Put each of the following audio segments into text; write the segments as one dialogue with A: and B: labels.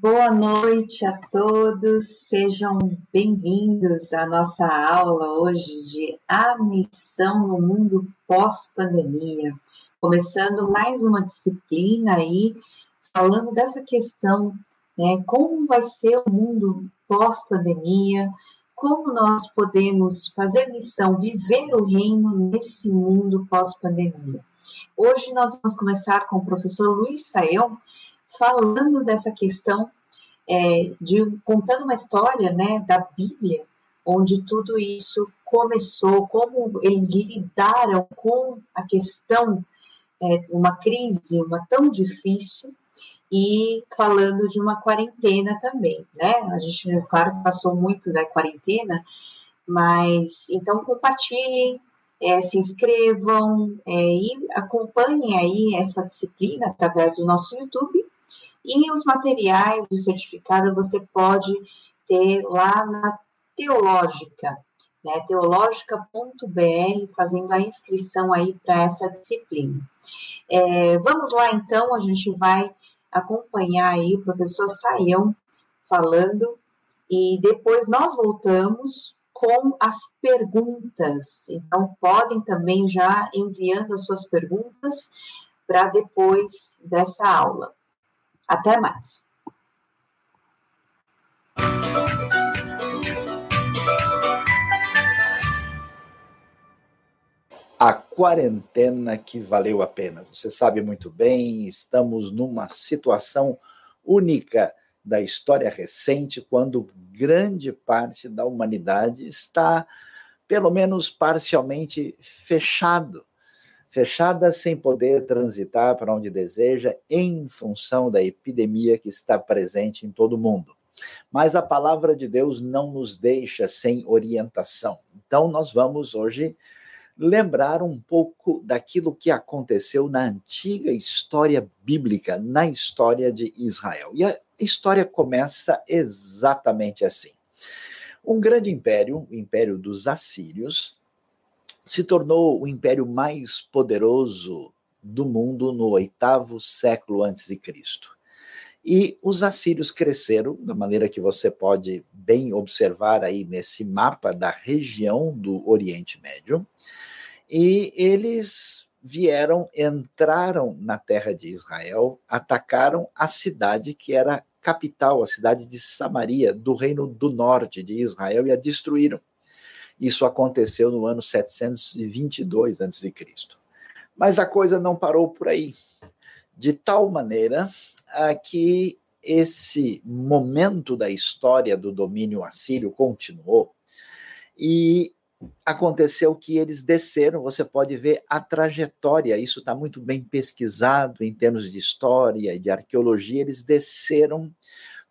A: Boa noite a todos, sejam bem-vindos à nossa aula hoje de A Missão no Mundo Pós-Pandemia. Começando mais uma disciplina aí, falando dessa questão, né? Como vai ser o mundo pós-pandemia, como nós podemos fazer missão, viver o reino nesse mundo pós-pandemia. Hoje nós vamos começar com o professor Luiz Saião, falando dessa questão é, de contando uma história, né, da Bíblia, onde tudo isso começou, como eles lidaram com a questão é, uma crise, uma tão difícil, e falando de uma quarentena também, né? A gente, claro, passou muito da quarentena, mas então compartilhem, é, se inscrevam é, e acompanhem aí essa disciplina através do nosso YouTube e os materiais do certificado você pode ter lá na Teológica, né, teológica.br, fazendo a inscrição aí para essa disciplina. É, vamos lá então, a gente vai acompanhar aí o professor Saião falando e depois nós voltamos com as perguntas. Então, podem também já enviando as suas perguntas para depois dessa aula. Até mais.
B: A quarentena que valeu a pena. Você sabe muito bem, estamos numa situação única da história recente, quando grande parte da humanidade está, pelo menos parcialmente, fechado fechada sem poder transitar para onde deseja em função da epidemia que está presente em todo o mundo. Mas a palavra de Deus não nos deixa sem orientação. Então nós vamos hoje lembrar um pouco daquilo que aconteceu na antiga história bíblica, na história de Israel. E a história começa exatamente assim. Um grande império, o império dos assírios, se tornou o império mais poderoso do mundo no oitavo século antes de Cristo. E os assírios cresceram da maneira que você pode bem observar aí nesse mapa da região do Oriente Médio. E eles vieram, entraram na terra de Israel, atacaram a cidade que era capital, a cidade de Samaria, do reino do norte de Israel, e a destruíram. Isso aconteceu no ano 722 a.C. Mas a coisa não parou por aí. De tal maneira que esse momento da história do domínio assírio continuou e aconteceu que eles desceram, você pode ver a trajetória, isso está muito bem pesquisado em termos de história e de arqueologia, eles desceram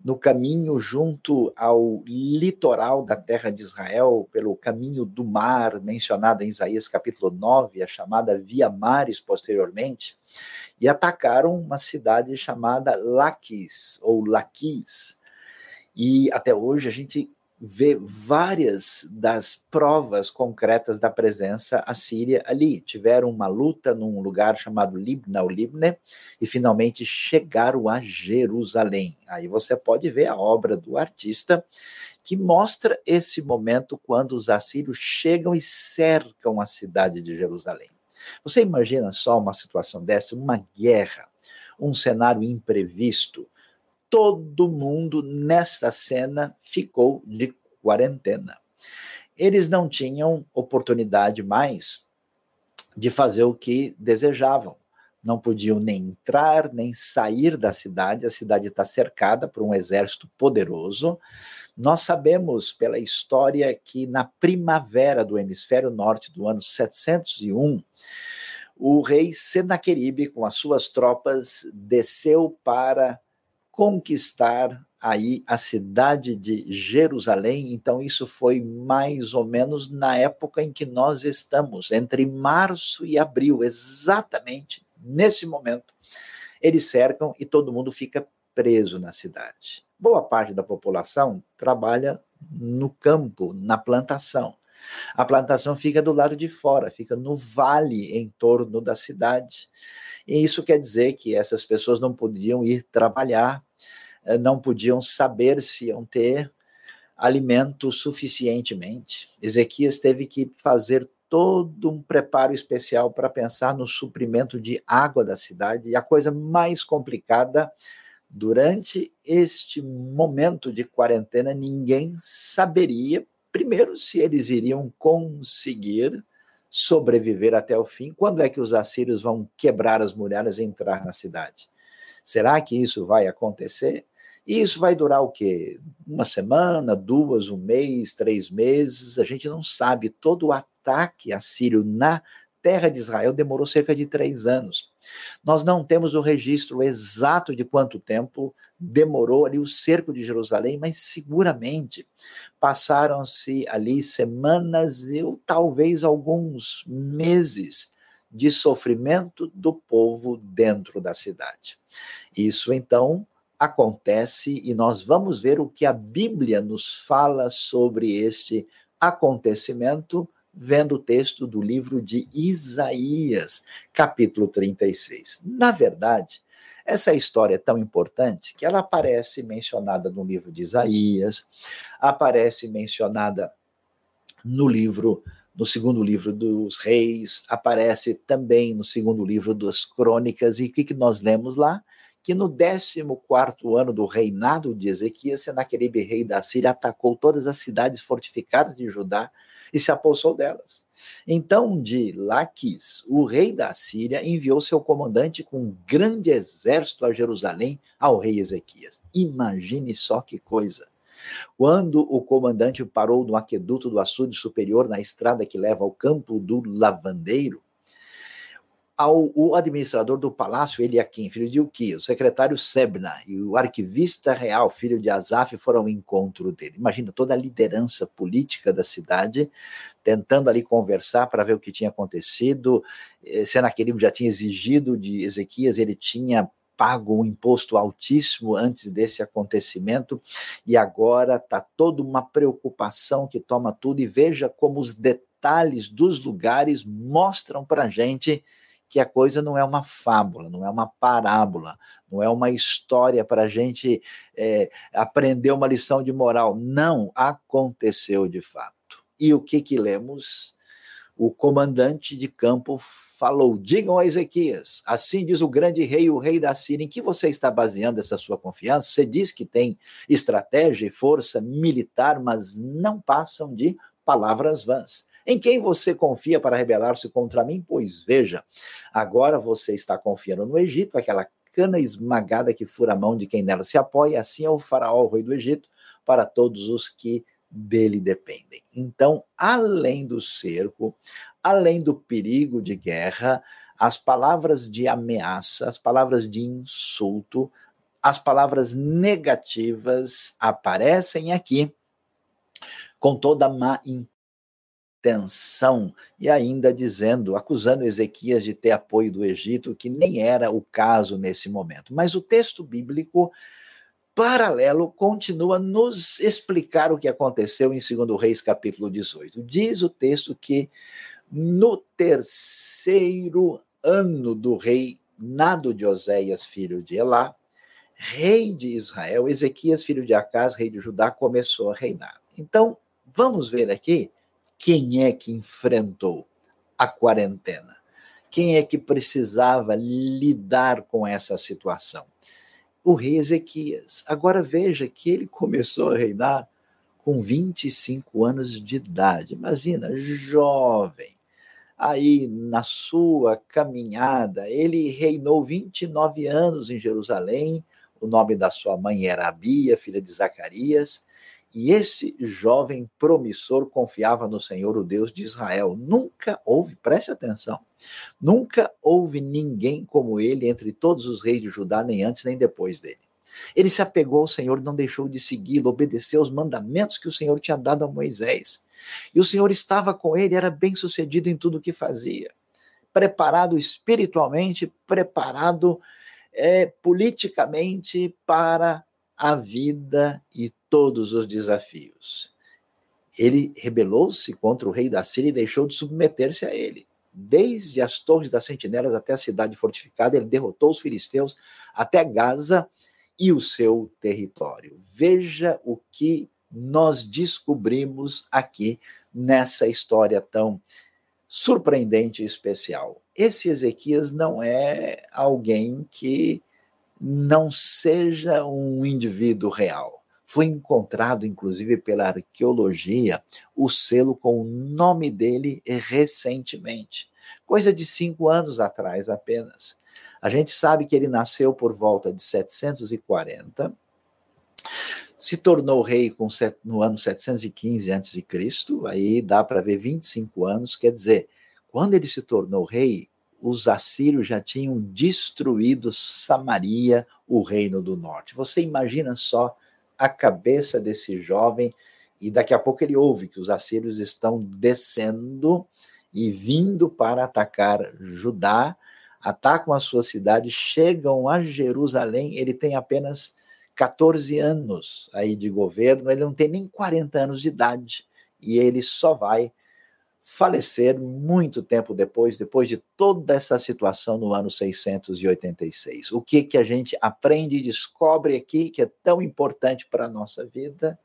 B: no caminho junto ao litoral da terra de Israel, pelo caminho do mar, mencionado em Isaías capítulo 9, a chamada Via Mares posteriormente, e atacaram uma cidade chamada Laquis, ou Laquis. E até hoje a gente vê várias das provas concretas da presença assíria ali. Tiveram uma luta num lugar chamado Libna ou Libne e finalmente chegaram a Jerusalém. Aí você pode ver a obra do artista que mostra esse momento quando os assírios chegam e cercam a cidade de Jerusalém. Você imagina só uma situação dessa, uma guerra, um cenário imprevisto, todo mundo nessa cena ficou de quarentena. Eles não tinham oportunidade mais de fazer o que desejavam. Não podiam nem entrar, nem sair da cidade. A cidade está cercada por um exército poderoso. Nós sabemos pela história que na primavera do hemisfério norte do ano 701, o rei Senaqueribe, com as suas tropas, desceu para conquistar aí a cidade de Jerusalém. Então, isso foi mais ou menos na época em que nós estamos, entre março e abril, exatamente nesse momento. Eles cercam e todo mundo fica preso na cidade. Boa parte da população trabalha no campo, na plantação. A plantação fica do lado de fora, fica no vale em torno da cidade. E isso quer dizer que essas pessoas não podiam ir trabalhar eh, não podiam saber se iam ter alimento suficientemente. Ezequias teve que fazer todo um preparo especial para pensar no suprimento de água da cidade. E a coisa mais complicada, durante este momento de quarentena, ninguém saberia, primeiro, se eles iriam conseguir sobreviver até o fim. Quando é que os assírios vão quebrar as muralhas e entrar na cidade? Será que isso vai acontecer? E isso vai durar o quê? Uma semana, duas, um mês, três meses? A gente não sabe. Todo o ataque assírio na terra de Israel demorou cerca de três anos. Nós não temos o registro exato de quanto tempo demorou ali o cerco de Jerusalém, mas seguramente passaram-se ali semanas ou talvez alguns meses de sofrimento do povo dentro da cidade. Isso então acontece e nós vamos ver o que a Bíblia nos fala sobre este acontecimento, vendo o texto do livro de Isaías, capítulo 36. Na verdade, essa história é tão importante que ela aparece mencionada no livro de Isaías, aparece mencionada no livro no segundo livro dos reis, aparece também no segundo livro das crônicas, e o que, que nós lemos lá? que no 14 ano do reinado de Ezequias, Senaqueribe, rei da Síria, atacou todas as cidades fortificadas de Judá e se apossou delas. Então, de Laquis, o rei da Síria enviou seu comandante com um grande exército a Jerusalém ao rei Ezequias. Imagine só que coisa. Quando o comandante parou no aqueduto do açude superior, na estrada que leva ao campo do lavandeiro, ao, o administrador do palácio, Eliakim, filho de Uqui, o secretário Sebna e o arquivista real, filho de Azaf, foram ao encontro dele. Imagina toda a liderança política da cidade tentando ali conversar para ver o que tinha acontecido. Eh, Senaquerib já tinha exigido de Ezequias, ele tinha pago um imposto altíssimo antes desse acontecimento e agora está toda uma preocupação que toma tudo e veja como os detalhes dos lugares mostram para a gente que a coisa não é uma fábula, não é uma parábola, não é uma história para a gente é, aprender uma lição de moral. Não aconteceu de fato. E o que que lemos? O comandante de campo falou: Digam a Ezequias, assim diz o grande rei, o rei da Síria, em que você está baseando essa sua confiança? Você diz que tem estratégia e força militar, mas não passam de palavras vãs. Em quem você confia para rebelar-se contra mim? Pois veja, agora você está confiando no Egito, aquela cana esmagada que fura a mão de quem nela se apoia, assim é o faraó, o rei do Egito, para todos os que dele dependem. Então, além do cerco, além do perigo de guerra, as palavras de ameaça, as palavras de insulto, as palavras negativas aparecem aqui com toda má tensão e ainda dizendo, acusando Ezequias de ter apoio do Egito, que nem era o caso nesse momento. Mas o texto bíblico paralelo continua nos explicar o que aconteceu em 2 Reis capítulo 18. Diz o texto que no terceiro ano do rei Nado de Oséias, filho de Elá, rei de Israel, Ezequias, filho de Acás, rei de Judá, começou a reinar. Então, vamos ver aqui quem é que enfrentou a quarentena? Quem é que precisava lidar com essa situação? O rei Ezequias. Agora veja que ele começou a reinar com 25 anos de idade. Imagina, jovem. Aí, na sua caminhada, ele reinou 29 anos em Jerusalém. O nome da sua mãe era Abia, filha de Zacarias. E esse jovem promissor confiava no Senhor, o Deus de Israel. Nunca houve, preste atenção, nunca houve ninguém como ele entre todos os reis de Judá, nem antes nem depois dele. Ele se apegou ao Senhor, não deixou de segui-lo, obedeceu aos mandamentos que o Senhor tinha dado a Moisés. E o Senhor estava com ele, era bem sucedido em tudo o que fazia. Preparado espiritualmente, preparado é, politicamente para a vida e todos os desafios. Ele rebelou-se contra o rei da Síria e deixou de submeter-se a ele. Desde as torres das sentinelas até a cidade fortificada, ele derrotou os filisteus até Gaza e o seu território. Veja o que nós descobrimos aqui nessa história tão surpreendente e especial. Esse Ezequias não é alguém que não seja um indivíduo real. Foi encontrado, inclusive, pela arqueologia, o selo com o nome dele recentemente, coisa de cinco anos atrás apenas. A gente sabe que ele nasceu por volta de 740, se tornou rei com, no ano 715 a.C., aí dá para ver 25 anos, quer dizer, quando ele se tornou rei, os assírios já tinham destruído Samaria, o reino do norte. Você imagina só a cabeça desse jovem, e daqui a pouco ele ouve que os assírios estão descendo e vindo para atacar Judá, atacam a sua cidade, chegam a Jerusalém, ele tem apenas 14 anos aí de governo, ele não tem nem 40 anos de idade, e ele só vai falecer muito tempo depois, depois de toda essa situação no ano 686. O que que a gente aprende e descobre aqui que é tão importante para a nossa vida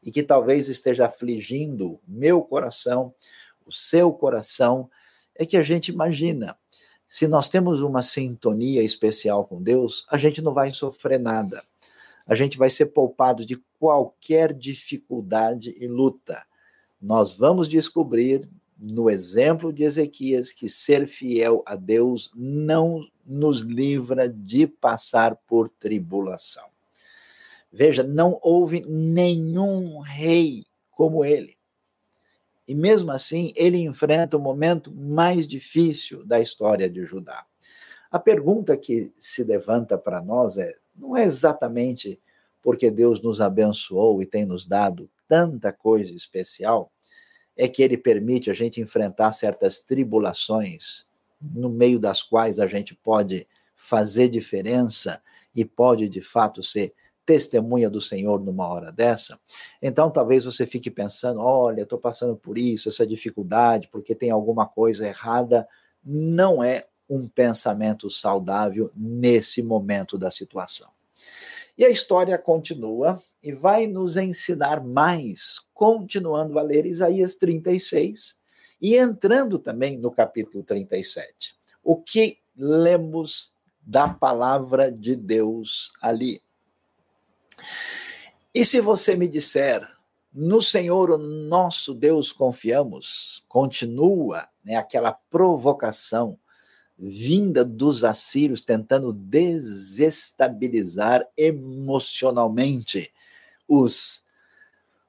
B: e que talvez esteja afligindo meu coração, o seu coração, é que a gente imagina, se nós temos uma sintonia especial com Deus, a gente não vai sofrer nada. A gente vai ser poupado de qualquer dificuldade e luta. Nós vamos descobrir no exemplo de Ezequias que ser fiel a Deus não nos livra de passar por tribulação. Veja, não houve nenhum rei como ele. E mesmo assim, ele enfrenta o momento mais difícil da história de Judá. A pergunta que se levanta para nós é: não é exatamente porque Deus nos abençoou e tem nos dado tanta coisa especial é que ele permite a gente enfrentar certas tribulações, no meio das quais a gente pode fazer diferença e pode de fato ser testemunha do Senhor numa hora dessa. Então talvez você fique pensando: olha, estou passando por isso, essa dificuldade, porque tem alguma coisa errada. Não é um pensamento saudável nesse momento da situação. E a história continua e vai nos ensinar mais, continuando a ler Isaías 36 e entrando também no capítulo 37. O que lemos da palavra de Deus ali? E se você me disser, no Senhor, o nosso Deus, confiamos, continua né, aquela provocação vinda dos assírios tentando desestabilizar emocionalmente os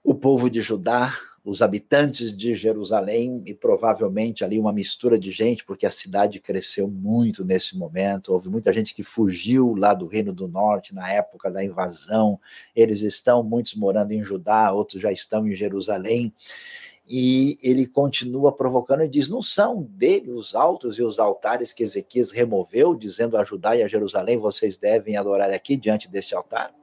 B: o povo de Judá, os habitantes de Jerusalém e provavelmente ali uma mistura de gente, porque a cidade cresceu muito nesse momento. Houve muita gente que fugiu lá do Reino do Norte na época da invasão. Eles estão muitos morando em Judá, outros já estão em Jerusalém e ele continua provocando e diz: não são dele os altos e os altares que Ezequias removeu, dizendo a Judá e a Jerusalém: vocês devem adorar aqui diante deste altar?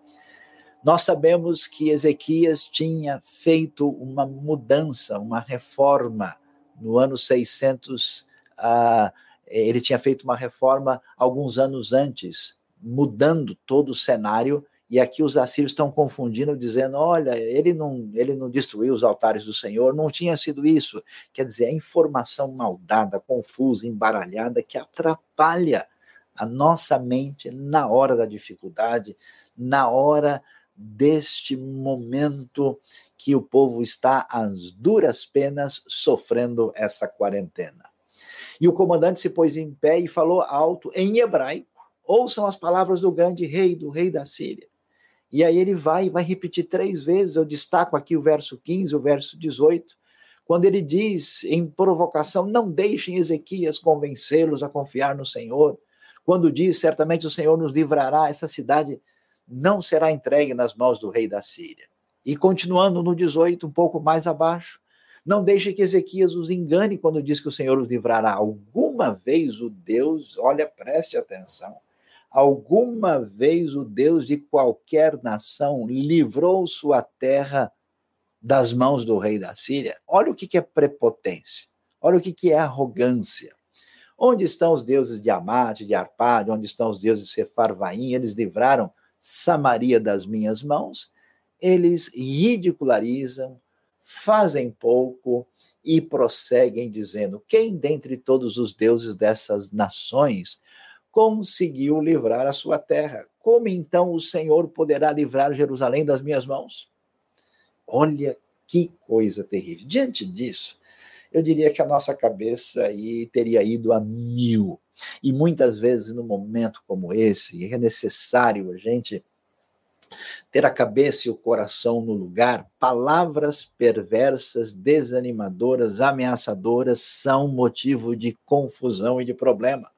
B: Nós sabemos que Ezequias tinha feito uma mudança, uma reforma no ano 600. Uh, ah, ele tinha feito uma reforma alguns anos antes, mudando todo o cenário e aqui os assírios estão confundindo, dizendo: olha, ele não, ele não destruiu os altares do Senhor, não tinha sido isso. Quer dizer, a informação maldada, confusa, embaralhada, que atrapalha a nossa mente na hora da dificuldade, na hora deste momento que o povo está às duras penas sofrendo essa quarentena. E o comandante se pôs em pé e falou alto em hebraico: Ouçam as palavras do grande rei, do rei da Síria. E aí ele vai e vai repetir três vezes. Eu destaco aqui o verso 15, o verso 18, quando ele diz em provocação: Não deixem Ezequias convencê-los a confiar no Senhor. Quando diz: Certamente o Senhor nos livrará, essa cidade não será entregue nas mãos do rei da Síria. E continuando no 18, um pouco mais abaixo, não deixe que Ezequias os engane quando diz que o Senhor os livrará. Alguma vez o Deus, olha, preste atenção, Alguma vez o Deus de qualquer nação livrou sua terra das mãos do rei da Síria? Olha o que é prepotência, olha o que é arrogância. Onde estão os deuses de Amate, de Arpade, onde estão os deuses de Sefarvaim? Eles livraram Samaria das minhas mãos, eles ridicularizam, fazem pouco e prosseguem dizendo: Quem dentre todos os deuses dessas nações conseguiu livrar a sua terra? Como então o Senhor poderá livrar Jerusalém das minhas mãos? Olha que coisa terrível. Diante disso, eu diria que a nossa cabeça aí teria ido a mil. E muitas vezes, num momento como esse, é necessário a gente ter a cabeça e o coração no lugar, palavras perversas, desanimadoras, ameaçadoras são motivo de confusão e de problema.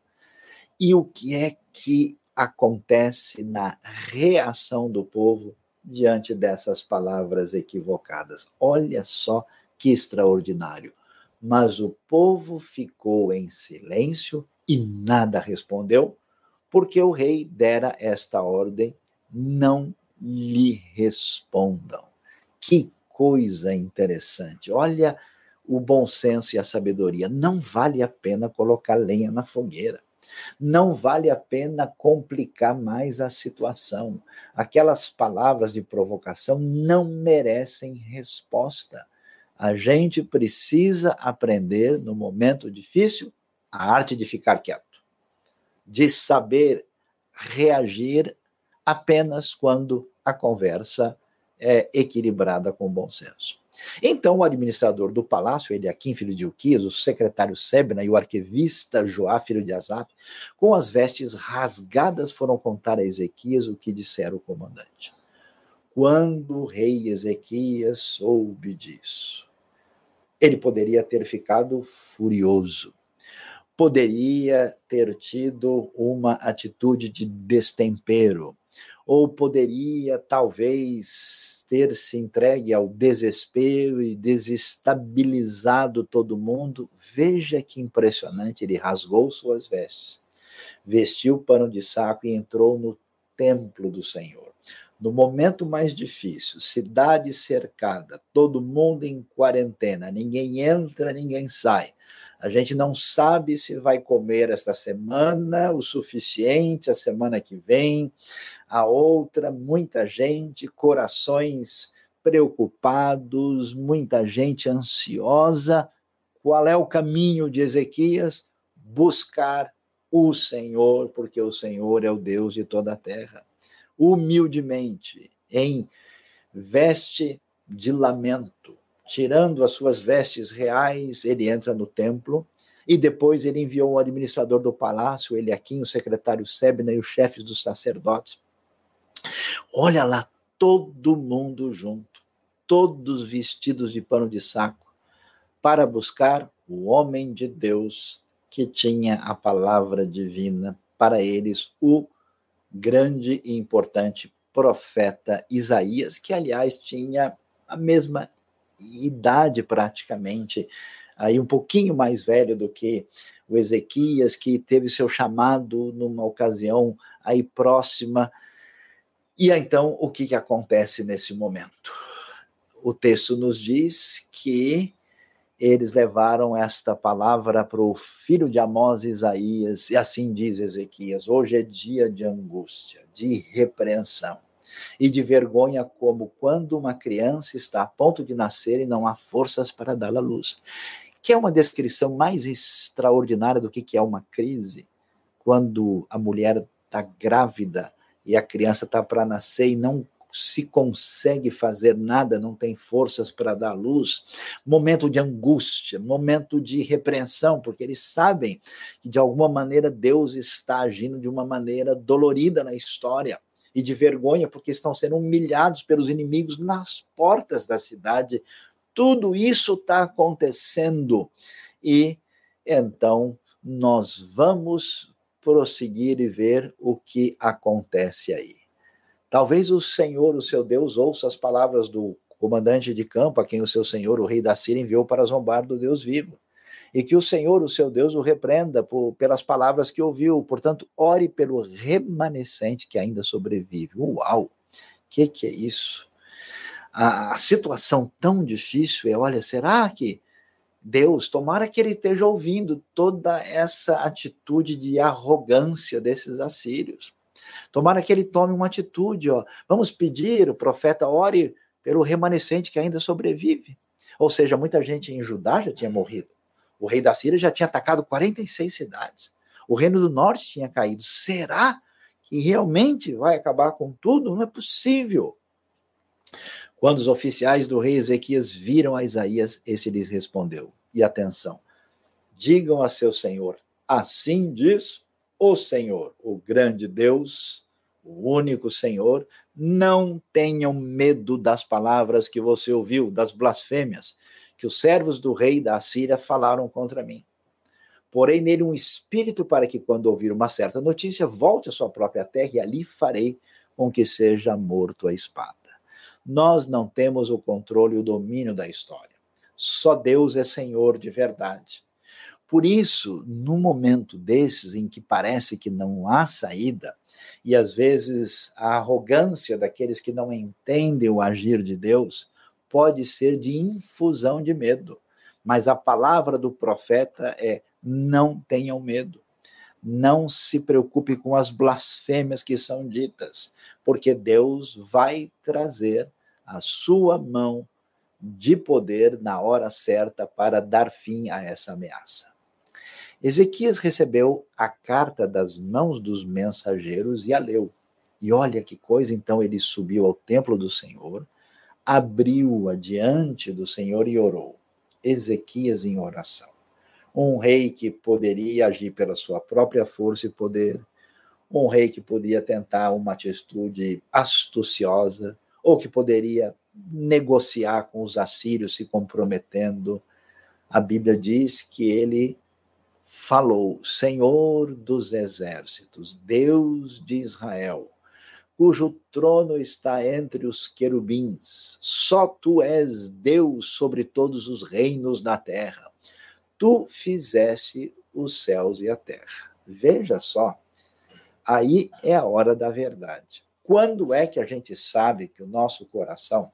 B: E o que é que acontece na reação do povo diante dessas palavras equivocadas? Olha só que extraordinário. Mas o povo ficou em silêncio e nada respondeu, porque o rei dera esta ordem: não lhe respondam. Que coisa interessante. Olha o bom senso e a sabedoria. Não vale a pena colocar lenha na fogueira. Não vale a pena complicar mais a situação. Aquelas palavras de provocação não merecem resposta. A gente precisa aprender, no momento difícil, a arte de ficar quieto, de saber reagir apenas quando a conversa é equilibrada com bom senso. Então, o administrador do palácio, Eliakim, filho de Uquias, o secretário Sebna e o arquivista Joá, filho de Asaf, com as vestes rasgadas, foram contar a Ezequias o que dissera o comandante. Quando o rei Ezequias soube disso, ele poderia ter ficado furioso, poderia ter tido uma atitude de destempero, ou poderia talvez ter se entregue ao desespero e desestabilizado todo mundo. Veja que impressionante, ele rasgou suas vestes, vestiu pano de saco e entrou no templo do Senhor. No momento mais difícil, cidade cercada, todo mundo em quarentena, ninguém entra, ninguém sai. A gente não sabe se vai comer esta semana o suficiente, a semana que vem, a outra, muita gente, corações preocupados, muita gente ansiosa. Qual é o caminho de Ezequias? Buscar o Senhor, porque o Senhor é o Deus de toda a terra. Humildemente, em veste de lamento, tirando as suas vestes reais, ele entra no templo e depois ele enviou o administrador do palácio, Eliakim, o secretário Sebna e os chefes dos sacerdotes. Olha lá, todo mundo junto, todos vestidos de pano de saco, para buscar o homem de Deus que tinha a palavra divina para eles, o grande e importante profeta Isaías, que aliás tinha a mesma idade praticamente, aí um pouquinho mais velho do que o Ezequias, que teve seu chamado numa ocasião aí próxima. E então, o que, que acontece nesse momento? O texto nos diz que eles levaram esta palavra para o filho de Amós, Isaías, e assim diz Ezequias: hoje é dia de angústia, de repreensão e de vergonha, como quando uma criança está a ponto de nascer e não há forças para à luz. Que é uma descrição mais extraordinária do que é uma crise, quando a mulher está grávida e a criança está para nascer e não se consegue fazer nada, não tem forças para dar luz, momento de angústia, momento de repreensão, porque eles sabem que de alguma maneira Deus está agindo de uma maneira dolorida na história e de vergonha, porque estão sendo humilhados pelos inimigos nas portas da cidade. Tudo isso está acontecendo. E então nós vamos prosseguir e ver o que acontece aí. Talvez o Senhor, o seu Deus, ouça as palavras do comandante de campo, a quem o seu Senhor, o rei da Síria, enviou para zombar do Deus vivo e que o Senhor, o seu Deus, o repreenda por, pelas palavras que ouviu. Portanto, ore pelo remanescente que ainda sobrevive. Uau! O que, que é isso? A, a situação tão difícil é: olha, será que Deus, tomara que ele esteja ouvindo toda essa atitude de arrogância desses assírios. Tomara que ele tome uma atitude, ó. Vamos pedir, o profeta ore pelo remanescente que ainda sobrevive. Ou seja, muita gente em Judá já tinha morrido. O rei da Síria já tinha atacado 46 cidades. O reino do norte tinha caído. Será que realmente vai acabar com tudo? Não é possível. Quando os oficiais do rei Ezequias viram a Isaías, esse lhes respondeu: E atenção, digam a seu senhor: Assim diz o Senhor, o grande Deus, o único Senhor, não tenham medo das palavras que você ouviu, das blasfêmias, que os servos do rei da Assíria falaram contra mim. Porém, nele um espírito para que, quando ouvir uma certa notícia, volte à sua própria terra e ali farei com que seja morto a espada. Nós não temos o controle e o domínio da história. Só Deus é Senhor de verdade. Por isso, num momento desses em que parece que não há saída, e às vezes a arrogância daqueles que não entendem o agir de Deus pode ser de infusão de medo. Mas a palavra do profeta é: não tenham medo. Não se preocupe com as blasfêmias que são ditas, porque Deus vai trazer a sua mão de poder na hora certa para dar fim a essa ameaça. Ezequias recebeu a carta das mãos dos mensageiros e a leu. E olha que coisa, então ele subiu ao templo do Senhor, abriu-a diante do Senhor e orou. Ezequias em oração. Um rei que poderia agir pela sua própria força e poder, um rei que podia tentar uma atitude astuciosa, ou que poderia negociar com os assírios se comprometendo. A Bíblia diz que ele falou: Senhor dos exércitos, Deus de Israel, cujo trono está entre os querubins, só tu és Deus sobre todos os reinos da terra. Tu fizeste os céus e a terra. Veja só, aí é a hora da verdade. Quando é que a gente sabe que o nosso coração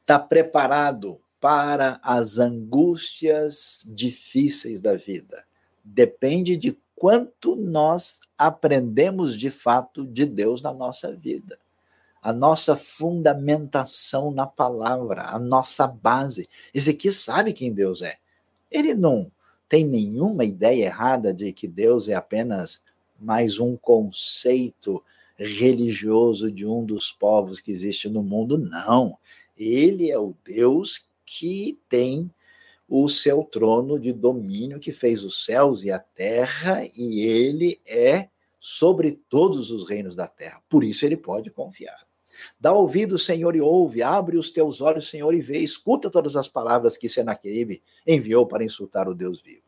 B: está preparado para as angústias difíceis da vida? Depende de quanto nós aprendemos de fato de Deus na nossa vida. A nossa fundamentação na palavra, a nossa base. Ezequiel sabe quem Deus é. Ele não tem nenhuma ideia errada de que Deus é apenas mais um conceito religioso de um dos povos que existe no mundo, não. Ele é o Deus que tem o seu trono de domínio, que fez os céus e a terra, e ele é sobre todos os reinos da terra. Por isso ele pode confiar. Dá ouvido, Senhor, e ouve, abre os teus olhos, Senhor, e vê, escuta todas as palavras que Senaqueribe enviou para insultar o Deus vivo.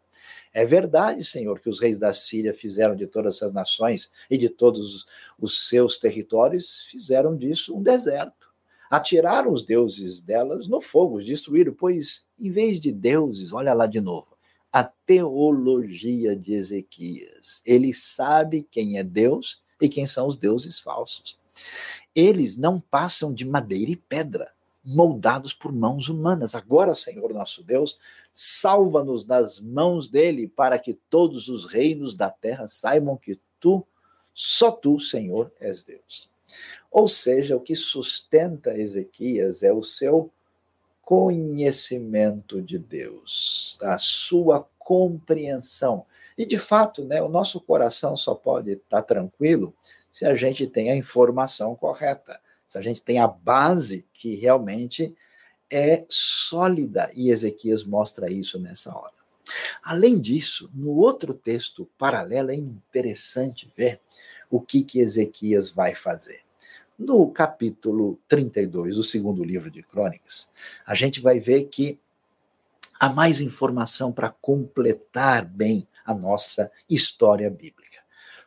B: É verdade, Senhor, que os reis da Síria fizeram de todas essas nações e de todos os seus territórios, fizeram disso um deserto. Atiraram os deuses delas no fogo, os destruíram, pois em vez de deuses, olha lá de novo, a teologia de Ezequias. Ele sabe quem é Deus e quem são os deuses falsos. Eles não passam de madeira e pedra moldados por mãos humanas. Agora, Senhor nosso Deus, salva-nos das mãos dele, para que todos os reinos da terra saibam que tu, só tu, Senhor, és Deus. Ou seja, o que sustenta Ezequias é o seu conhecimento de Deus, a sua compreensão. E de fato, né, o nosso coração só pode estar tranquilo se a gente tem a informação correta se a gente tem a base que realmente é sólida, e Ezequias mostra isso nessa hora. Além disso, no outro texto paralelo, é interessante ver o que, que Ezequias vai fazer. No capítulo 32, o segundo livro de Crônicas, a gente vai ver que há mais informação para completar bem a nossa história bíblica.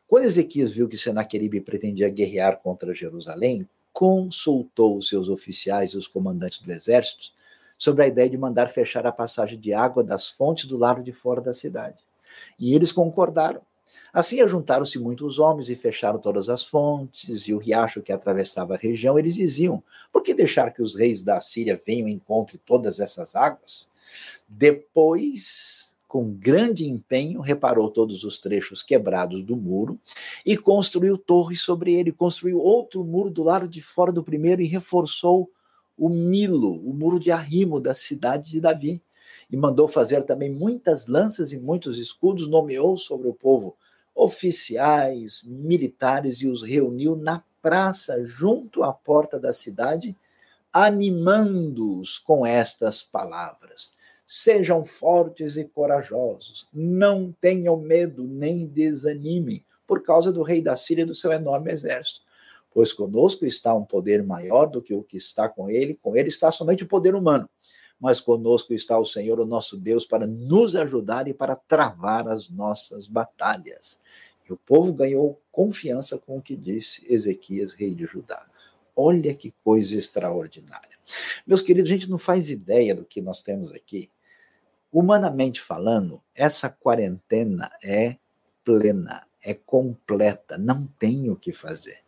B: Quando Ezequias viu que Senaqueribe pretendia guerrear contra Jerusalém, consultou os seus oficiais e os comandantes do exército sobre a ideia de mandar fechar a passagem de água das fontes do lado de fora da cidade. E eles concordaram. Assim, ajuntaram-se muitos homens e fecharam todas as fontes e o riacho que atravessava a região. Eles diziam: por que deixar que os reis da Síria venham e encontrem todas essas águas? Depois com grande empenho, reparou todos os trechos quebrados do muro e construiu torres sobre ele. Construiu outro muro do lado de fora do primeiro e reforçou o Milo, o muro de arrimo da cidade de Davi. E mandou fazer também muitas lanças e muitos escudos, nomeou sobre o povo oficiais, militares e os reuniu na praça, junto à porta da cidade, animando-os com estas palavras Sejam fortes e corajosos, não tenham medo nem desanime, por causa do rei da Síria e do seu enorme exército. Pois conosco está um poder maior do que o que está com ele, com ele está somente o poder humano. Mas conosco está o Senhor, o nosso Deus, para nos ajudar e para travar as nossas batalhas. E o povo ganhou confiança com o que disse Ezequias, rei de Judá. Olha que coisa extraordinária. Meus queridos, a gente não faz ideia do que nós temos aqui Humanamente falando, essa quarentena é plena, é completa, não tem o que fazer.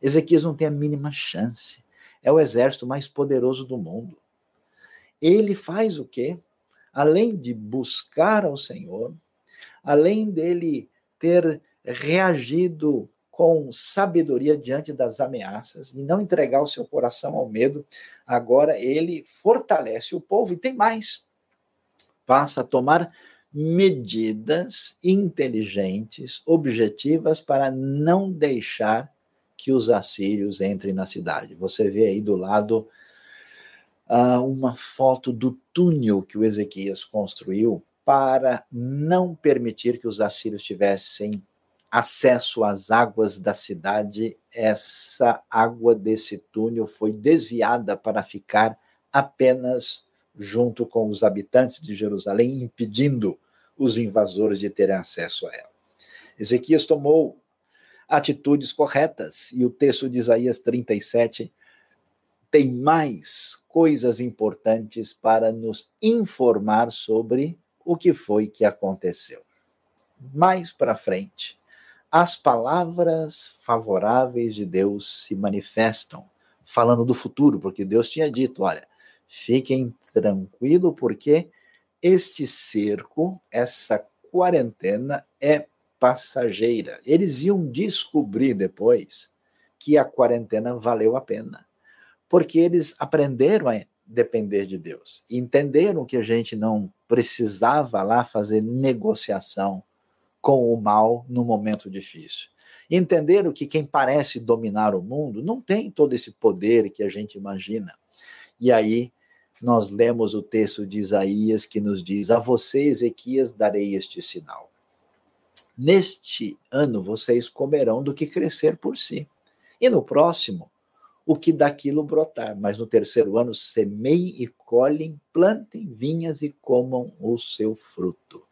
B: Ezequias não tem a mínima chance. É o exército mais poderoso do mundo. Ele faz o quê? Além de buscar ao Senhor, além dele ter reagido com sabedoria diante das ameaças e não entregar o seu coração ao medo, agora ele fortalece o povo e tem mais passa a tomar medidas inteligentes, objetivas, para não deixar que os assírios entrem na cidade. Você vê aí do lado uh, uma foto do túnel que o Ezequias construiu para não permitir que os assírios tivessem acesso às águas da cidade. Essa água desse túnel foi desviada para ficar apenas junto com os habitantes de Jerusalém, impedindo os invasores de terem acesso a ela. Ezequias tomou atitudes corretas e o texto de Isaías 37 tem mais coisas importantes para nos informar sobre o que foi que aconteceu. Mais para frente, as palavras favoráveis de Deus se manifestam, falando do futuro, porque Deus tinha dito: olha, Fiquem tranquilos, porque este cerco, essa quarentena é passageira. Eles iam descobrir depois que a quarentena valeu a pena, porque eles aprenderam a depender de Deus, entenderam que a gente não precisava lá fazer negociação com o mal no momento difícil. Entenderam que quem parece dominar o mundo não tem todo esse poder que a gente imagina. E aí nós lemos o texto de Isaías que nos diz: A você, Ezequias, darei este sinal. Neste ano vocês comerão do que crescer por si, e no próximo, o que daquilo brotar. Mas no terceiro ano, semeiem e colhem, plantem vinhas e comam o seu fruto.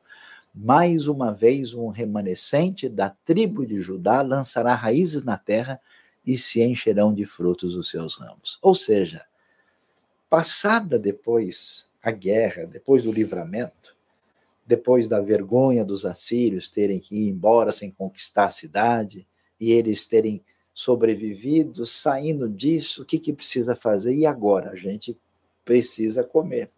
B: Mais uma vez, um remanescente da tribo de Judá lançará raízes na terra e se encherão de frutos os seus ramos. Ou seja, Passada depois a guerra, depois do livramento, depois da vergonha dos assírios terem que ir embora sem conquistar a cidade e eles terem sobrevivido, saindo disso, o que, que precisa fazer? E agora? A gente precisa comer.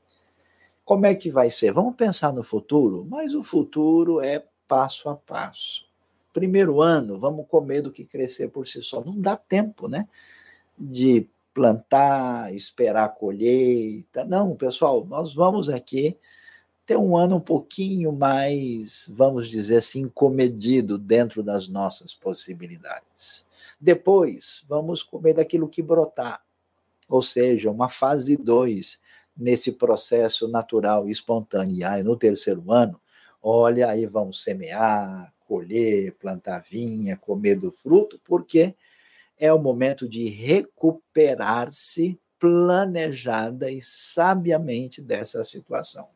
B: Como é que vai ser? Vamos pensar no futuro, mas o futuro é passo a passo. Primeiro ano, vamos comer do que crescer por si só. Não dá tempo, né? De plantar, esperar a colheita. Não, pessoal, nós vamos aqui ter um ano um pouquinho mais, vamos dizer assim, comedido dentro das nossas possibilidades. Depois, vamos comer daquilo que brotar, ou seja, uma fase 2 nesse processo natural e espontâneo. E aí, no terceiro ano, olha, aí vamos semear, colher, plantar vinha, comer do fruto, porque é o momento de recuperar-se planejada e sabiamente dessa situação.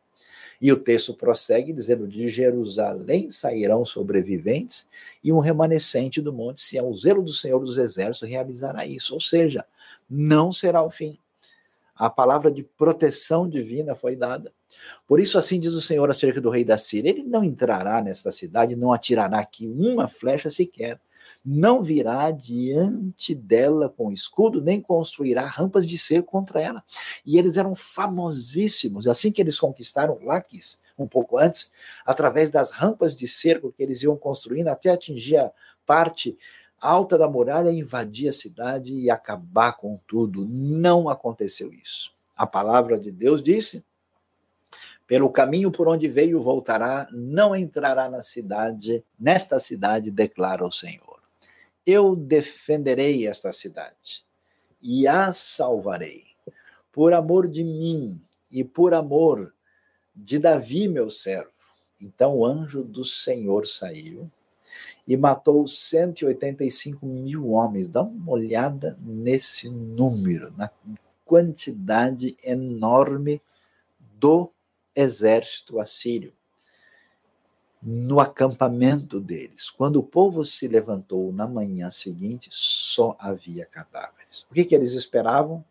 B: E o texto prossegue dizendo: De Jerusalém sairão sobreviventes e um remanescente do monte Sião. O zelo do Senhor dos Exércitos realizará isso. Ou seja, não será o fim. A palavra de proteção divina foi dada. Por isso, assim diz o Senhor acerca do rei da Síria: Ele não entrará nesta cidade, não atirará aqui uma flecha sequer não virá diante dela com escudo, nem construirá rampas de cerco contra ela. E eles eram famosíssimos. Assim que eles conquistaram Laques, um pouco antes, através das rampas de cerco que eles iam construindo até atingir a parte alta da muralha, invadir a cidade e acabar com tudo. Não aconteceu isso. A palavra de Deus disse: pelo caminho por onde veio voltará, não entrará na cidade, nesta cidade, declara o Senhor. Eu defenderei esta cidade e a salvarei, por amor de mim e por amor de Davi, meu servo. Então o anjo do Senhor saiu e matou 185 mil homens. Dá uma olhada nesse número, na quantidade enorme do exército assírio no acampamento deles. Quando o povo se levantou na manhã seguinte, só havia cadáveres. O que, que eles esperavam?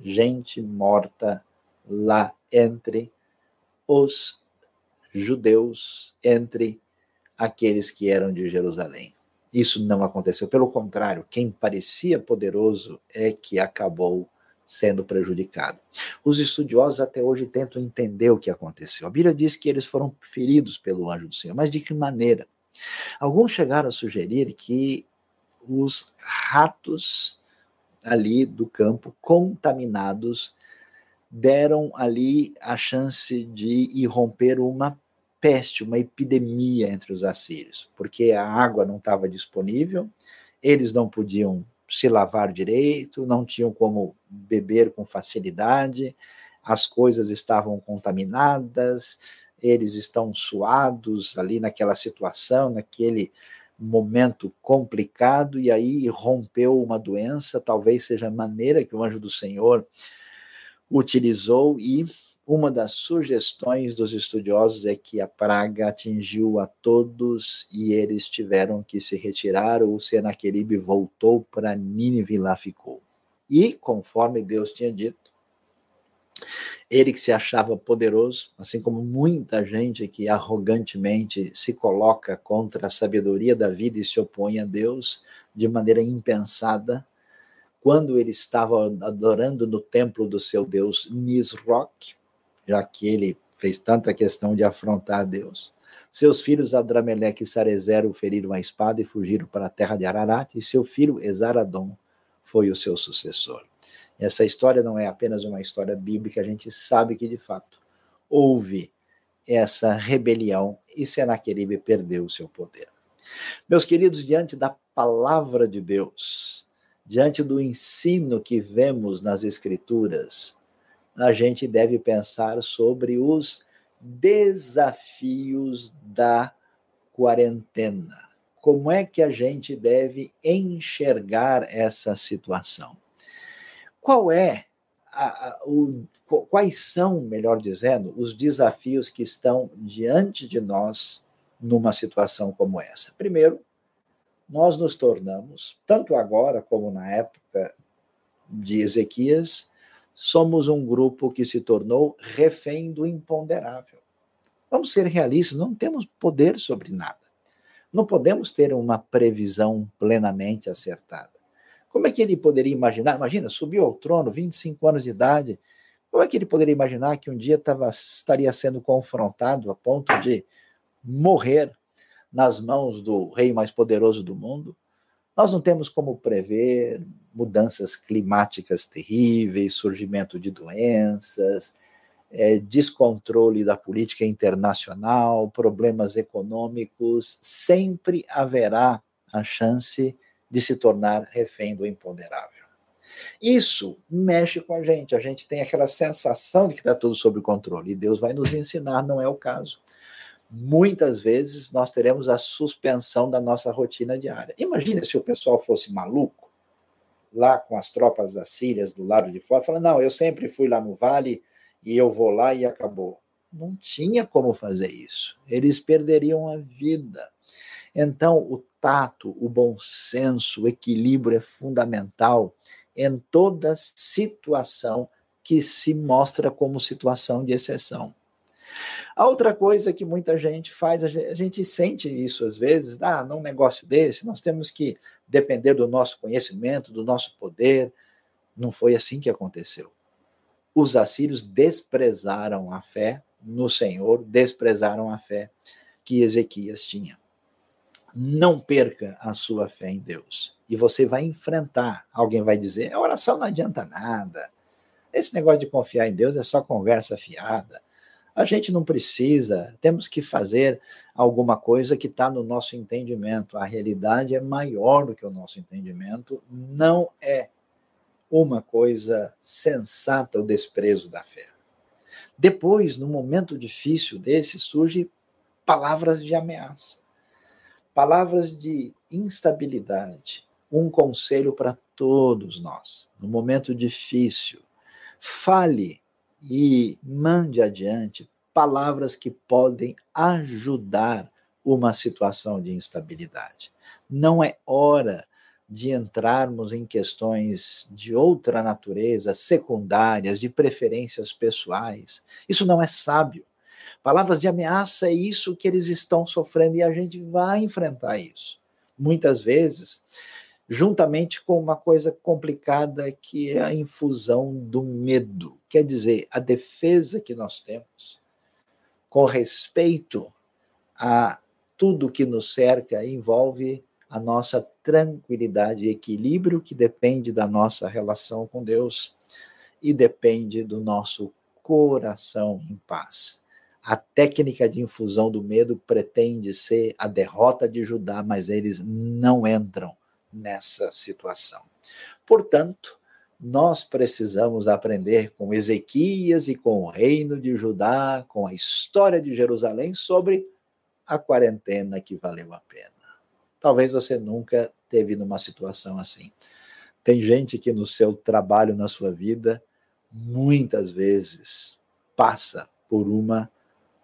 B: Gente morta lá entre os judeus, entre aqueles que eram de Jerusalém. Isso não aconteceu. Pelo contrário, quem parecia poderoso é que acabou sendo prejudicado. Os estudiosos até hoje tentam entender o que aconteceu. A Bíblia diz que eles foram feridos pelo anjo do Senhor, mas de que maneira? Alguns chegaram a sugerir que os ratos ali do campo contaminados deram ali a chance de irromper uma peste, uma epidemia entre os assírios, porque a água não estava disponível, eles não podiam se lavar direito, não tinham como beber com facilidade, as coisas estavam contaminadas, eles estão suados ali naquela situação, naquele momento complicado, e aí rompeu uma doença, talvez seja a maneira que o anjo do Senhor utilizou e uma das sugestões dos estudiosos é que a praga atingiu a todos e eles tiveram que se retirar. O Senaqueribe voltou para Nínive e lá ficou. E, conforme Deus tinha dito, ele que se achava poderoso, assim como muita gente que arrogantemente se coloca contra a sabedoria da vida e se opõe a Deus de maneira impensada, quando ele estava adorando no templo do seu Deus Nisroch, já que ele fez tanta questão de afrontar Deus. Seus filhos Adrameleque e Sarezer o feriram a espada e fugiram para a terra de Ararat, e seu filho Esaradom foi o seu sucessor. Essa história não é apenas uma história bíblica, a gente sabe que de fato houve essa rebelião e Senaqueribe perdeu o seu poder. Meus queridos, diante da palavra de Deus, diante do ensino que vemos nas Escrituras, a gente deve pensar sobre os desafios da quarentena. Como é que a gente deve enxergar essa situação? Qual é a, a, o, quais são, melhor dizendo, os desafios que estão diante de nós numa situação como essa? Primeiro, nós nos tornamos, tanto agora como na época de Ezequias, somos um grupo que se tornou refém do imponderável. Vamos ser realistas, não temos poder sobre nada. Não podemos ter uma previsão plenamente acertada. Como é que ele poderia imaginar? Imagina, subiu ao trono, 25 anos de idade. Como é que ele poderia imaginar que um dia tava, estaria sendo confrontado a ponto de morrer nas mãos do rei mais poderoso do mundo? Nós não temos como prever mudanças climáticas terríveis, surgimento de doenças, é, descontrole da política internacional, problemas econômicos. Sempre haverá a chance de se tornar refém do imponderável. Isso mexe com a gente, a gente tem aquela sensação de que está tudo sob controle, e Deus vai nos ensinar, não é o caso muitas vezes nós teremos a suspensão da nossa rotina diária. Imagine se o pessoal fosse maluco, lá com as tropas das Sírias do lado de fora, falando: não, eu sempre fui lá no vale e eu vou lá e acabou. Não tinha como fazer isso. Eles perderiam a vida. Então, o tato, o bom senso, o equilíbrio é fundamental em toda situação que se mostra como situação de exceção. A outra coisa que muita gente faz, a gente sente isso às vezes, ah, num negócio desse, nós temos que depender do nosso conhecimento, do nosso poder. Não foi assim que aconteceu. Os assírios desprezaram a fé, no Senhor desprezaram a fé que Ezequias tinha. Não perca a sua fé em Deus. E você vai enfrentar. Alguém vai dizer: a oração não adianta nada. Esse negócio de confiar em Deus é só conversa fiada. A gente não precisa, temos que fazer alguma coisa que está no nosso entendimento. A realidade é maior do que o nosso entendimento. Não é uma coisa sensata o desprezo da fé. Depois, no momento difícil desse, surge palavras de ameaça, palavras de instabilidade. Um conselho para todos nós, no momento difícil, fale e mande adiante palavras que podem ajudar uma situação de instabilidade. Não é hora de entrarmos em questões de outra natureza, secundárias, de preferências pessoais. Isso não é sábio. Palavras de ameaça é isso que eles estão sofrendo e a gente vai enfrentar isso. Muitas vezes, juntamente com uma coisa complicada que é a infusão do medo. Quer dizer, a defesa que nós temos com respeito a tudo que nos cerca envolve a nossa tranquilidade e equilíbrio que depende da nossa relação com Deus e depende do nosso coração em paz. A técnica de infusão do medo pretende ser a derrota de Judá, mas eles não entram nessa situação. Portanto, nós precisamos aprender com Ezequias e com o reino de Judá, com a história de Jerusalém, sobre a quarentena que valeu a pena. Talvez você nunca teve numa situação assim. Tem gente que no seu trabalho, na sua vida, muitas vezes passa por uma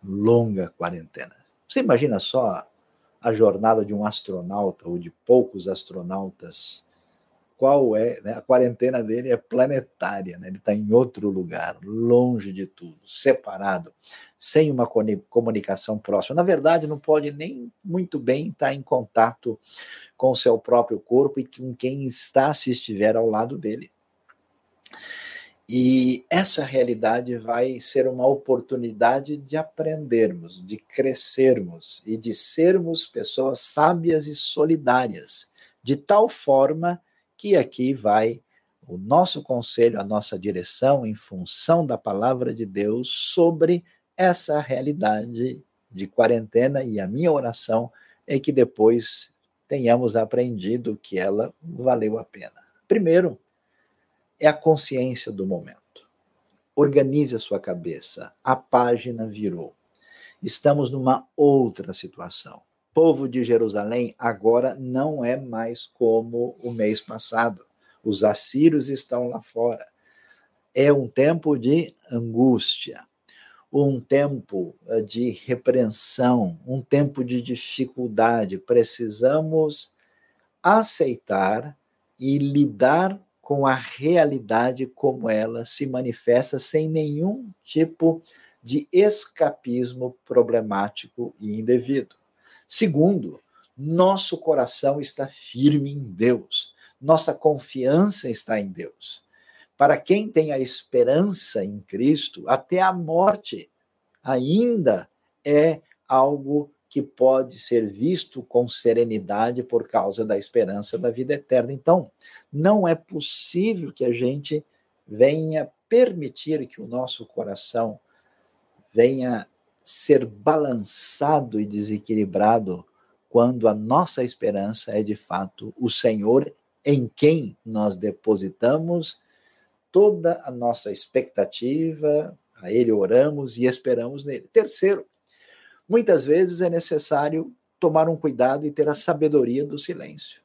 B: longa quarentena. Você imagina só a jornada de um astronauta ou de poucos astronautas qual é, né? a quarentena dele é planetária, né? ele está em outro lugar, longe de tudo, separado, sem uma comunicação próxima. Na verdade, não pode nem muito bem estar tá em contato com o seu próprio corpo e com quem está, se estiver ao lado dele. E essa realidade vai ser uma oportunidade de aprendermos, de crescermos e de sermos pessoas sábias e solidárias, de tal forma que aqui vai o nosso conselho, a nossa direção em função da palavra de Deus sobre essa realidade de quarentena e a minha oração é que depois tenhamos aprendido que ela valeu a pena. Primeiro, é a consciência do momento. Organize a sua cabeça. A página virou. Estamos numa outra situação povo de Jerusalém agora não é mais como o mês passado. Os assírios estão lá fora. É um tempo de angústia, um tempo eh, de repreensão, um tempo de dificuldade. Precisamos aceitar e lidar com a realidade como ela se manifesta sem nenhum tipo de escapismo problemático e indevido. Segundo, nosso coração está firme em Deus, nossa confiança está em Deus. Para quem tem a esperança em Cristo, até a morte ainda é algo que pode ser visto com serenidade por causa da esperança da vida eterna. Então, não é possível que a gente venha permitir que o nosso coração venha ser balançado e desequilibrado quando a nossa esperança é de fato o Senhor em quem nós depositamos toda a nossa expectativa, a Ele oramos e esperamos nele. Terceiro, muitas vezes é necessário tomar um cuidado e ter a sabedoria do silêncio.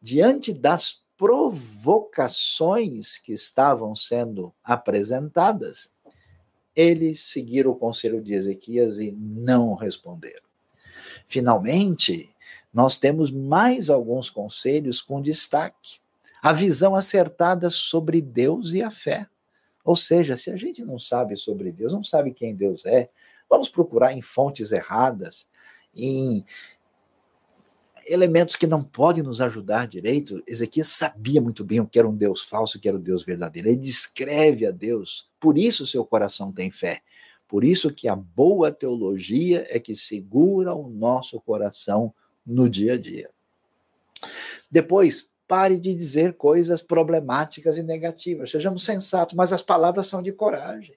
B: Diante das provocações que estavam sendo apresentadas, eles seguiram o conselho de Ezequias e não responderam. Finalmente, nós temos mais alguns conselhos com destaque. A visão acertada sobre Deus e a fé. Ou seja, se a gente não sabe sobre Deus, não sabe quem Deus é, vamos procurar em fontes erradas, em elementos que não podem nos ajudar direito. Ezequias sabia muito bem o que era um Deus falso, o que era um Deus verdadeiro. Ele descreve a Deus. Por isso seu coração tem fé, Por isso que a boa teologia é que segura o nosso coração no dia a dia. Depois, pare de dizer coisas problemáticas e negativas. Sejamos sensatos, mas as palavras são de coragem.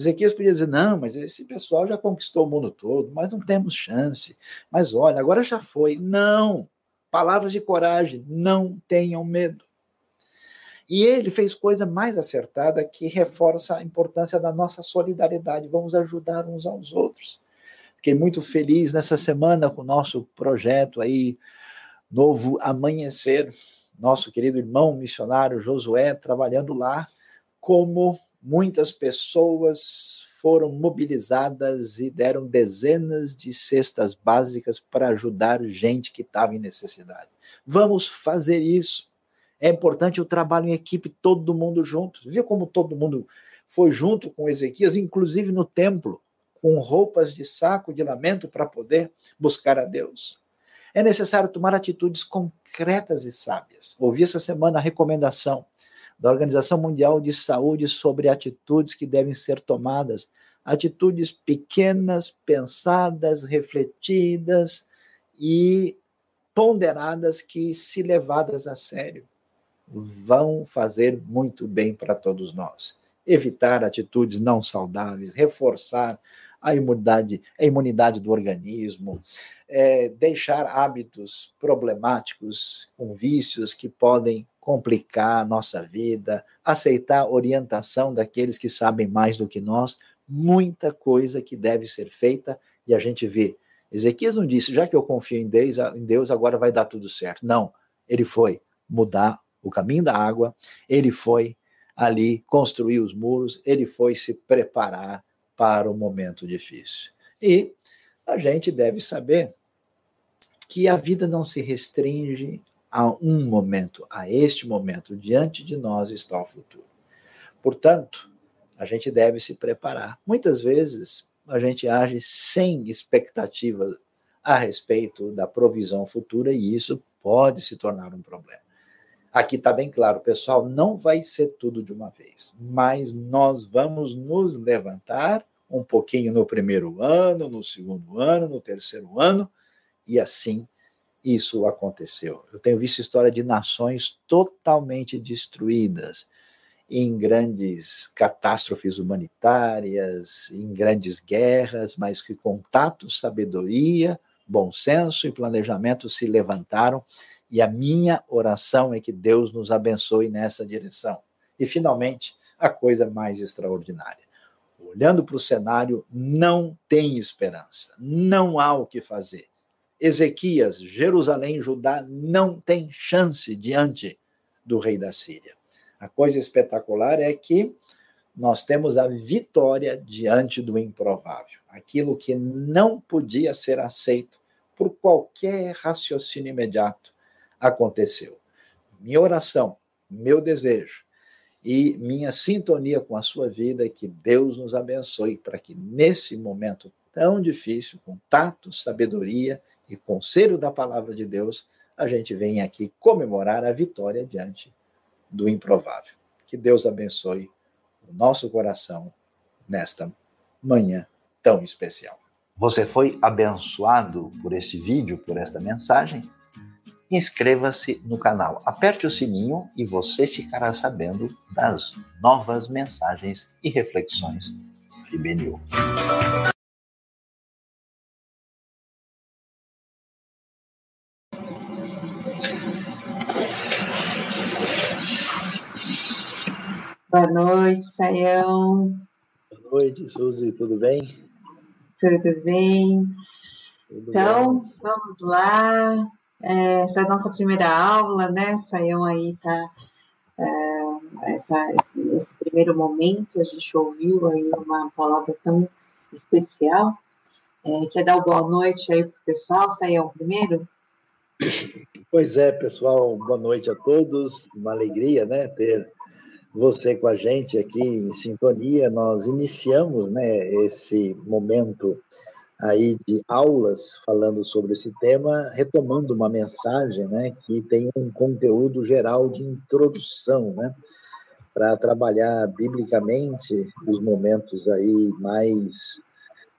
B: Ezequias podia dizer: não, mas esse pessoal já conquistou o mundo todo, mas não temos chance. Mas olha, agora já foi. Não! Palavras de coragem, não tenham medo. E ele fez coisa mais acertada que reforça a importância da nossa solidariedade. Vamos ajudar uns aos outros. Fiquei muito feliz nessa semana com o nosso projeto aí, Novo Amanhecer. Nosso querido irmão missionário Josué trabalhando lá, como muitas pessoas foram mobilizadas e deram dezenas de cestas básicas para ajudar gente que estava em necessidade. Vamos fazer isso. É importante o trabalho em equipe, todo mundo junto. Viu como todo mundo foi junto com Ezequias, inclusive no templo, com roupas de saco de lamento para poder buscar a Deus. É necessário tomar atitudes concretas e sábias. Ouvi essa semana a recomendação da Organização Mundial de Saúde sobre atitudes que devem ser tomadas, atitudes pequenas, pensadas, refletidas e ponderadas que, se levadas a sério, vão fazer muito bem para todos nós. Evitar atitudes não saudáveis, reforçar a imunidade, a imunidade do organismo, é, deixar hábitos problemáticos com vícios que podem complicar a nossa vida, aceitar a orientação daqueles que sabem mais do que nós, muita coisa que deve ser feita e a gente vê. Ezequias não disse, já que eu confio em Deus, em Deus agora vai dar tudo certo. Não, ele foi mudar o caminho da água, ele foi ali construir os muros, ele foi se preparar para o momento difícil. E a gente deve saber que a vida não se restringe a um momento, a este momento. Diante de nós está o futuro. Portanto, a gente deve se preparar. Muitas vezes a gente age sem expectativa a respeito da provisão futura e isso pode se tornar um problema. Aqui está bem claro, pessoal, não vai ser tudo de uma vez, mas nós vamos nos levantar um pouquinho no primeiro ano, no segundo ano, no terceiro ano, e assim isso aconteceu. Eu tenho visto história de nações totalmente destruídas em grandes catástrofes humanitárias, em grandes guerras, mas que com tato, sabedoria, bom senso e planejamento se levantaram e a minha oração é que Deus nos abençoe nessa direção. E, finalmente, a coisa mais extraordinária. Olhando para o cenário, não tem esperança, não há o que fazer. Ezequias, Jerusalém, Judá não tem chance diante do rei da Síria. A coisa espetacular é que nós temos a vitória diante do improvável. Aquilo que não podia ser aceito por qualquer raciocínio imediato aconteceu. Minha oração, meu desejo e minha sintonia com a sua vida é que Deus nos abençoe para que nesse momento tão difícil, com tato, sabedoria e conselho da palavra de Deus, a gente venha aqui comemorar a vitória diante do improvável. Que Deus abençoe o nosso coração nesta manhã tão especial. Você foi abençoado por este vídeo, por esta mensagem? inscreva-se no canal, aperte o sininho e você ficará sabendo das novas mensagens e reflexões de Benil.
A: Boa noite, Saião.
B: Boa noite, Suzy, tudo bem?
A: Tudo bem. Tudo então, bem. vamos lá. É, essa é a nossa primeira aula, né? Saião aí tá. É, essa, esse, esse, primeiro momento, a gente ouviu aí uma palavra tão especial. É, quer dar uma boa noite aí para o pessoal, Saião, primeiro?
B: Pois é, pessoal, boa noite a todos. Uma alegria, né, ter você com a gente aqui em sintonia. Nós iniciamos, né, esse momento aí de aulas falando sobre esse tema, retomando uma mensagem, né, que tem um conteúdo geral de introdução, né? para trabalhar biblicamente os momentos aí mais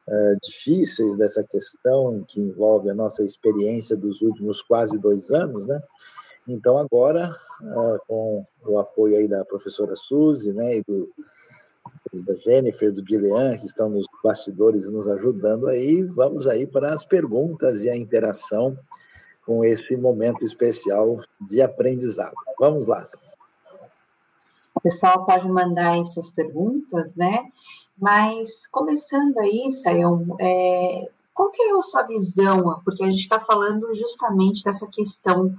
B: uh, difíceis dessa questão que envolve a nossa experiência dos últimos quase dois anos, né? Então agora, uh, com o apoio aí da professora Suzy, né, e do da Jennifer, do Guilherme, que estão nos bastidores nos ajudando aí, vamos aí para as perguntas e a interação com esse momento especial de aprendizado. Vamos lá.
A: O pessoal pode mandar aí suas perguntas, né? Mas começando aí, Sayão, é, qual que é a sua visão? Porque a gente está falando justamente dessa questão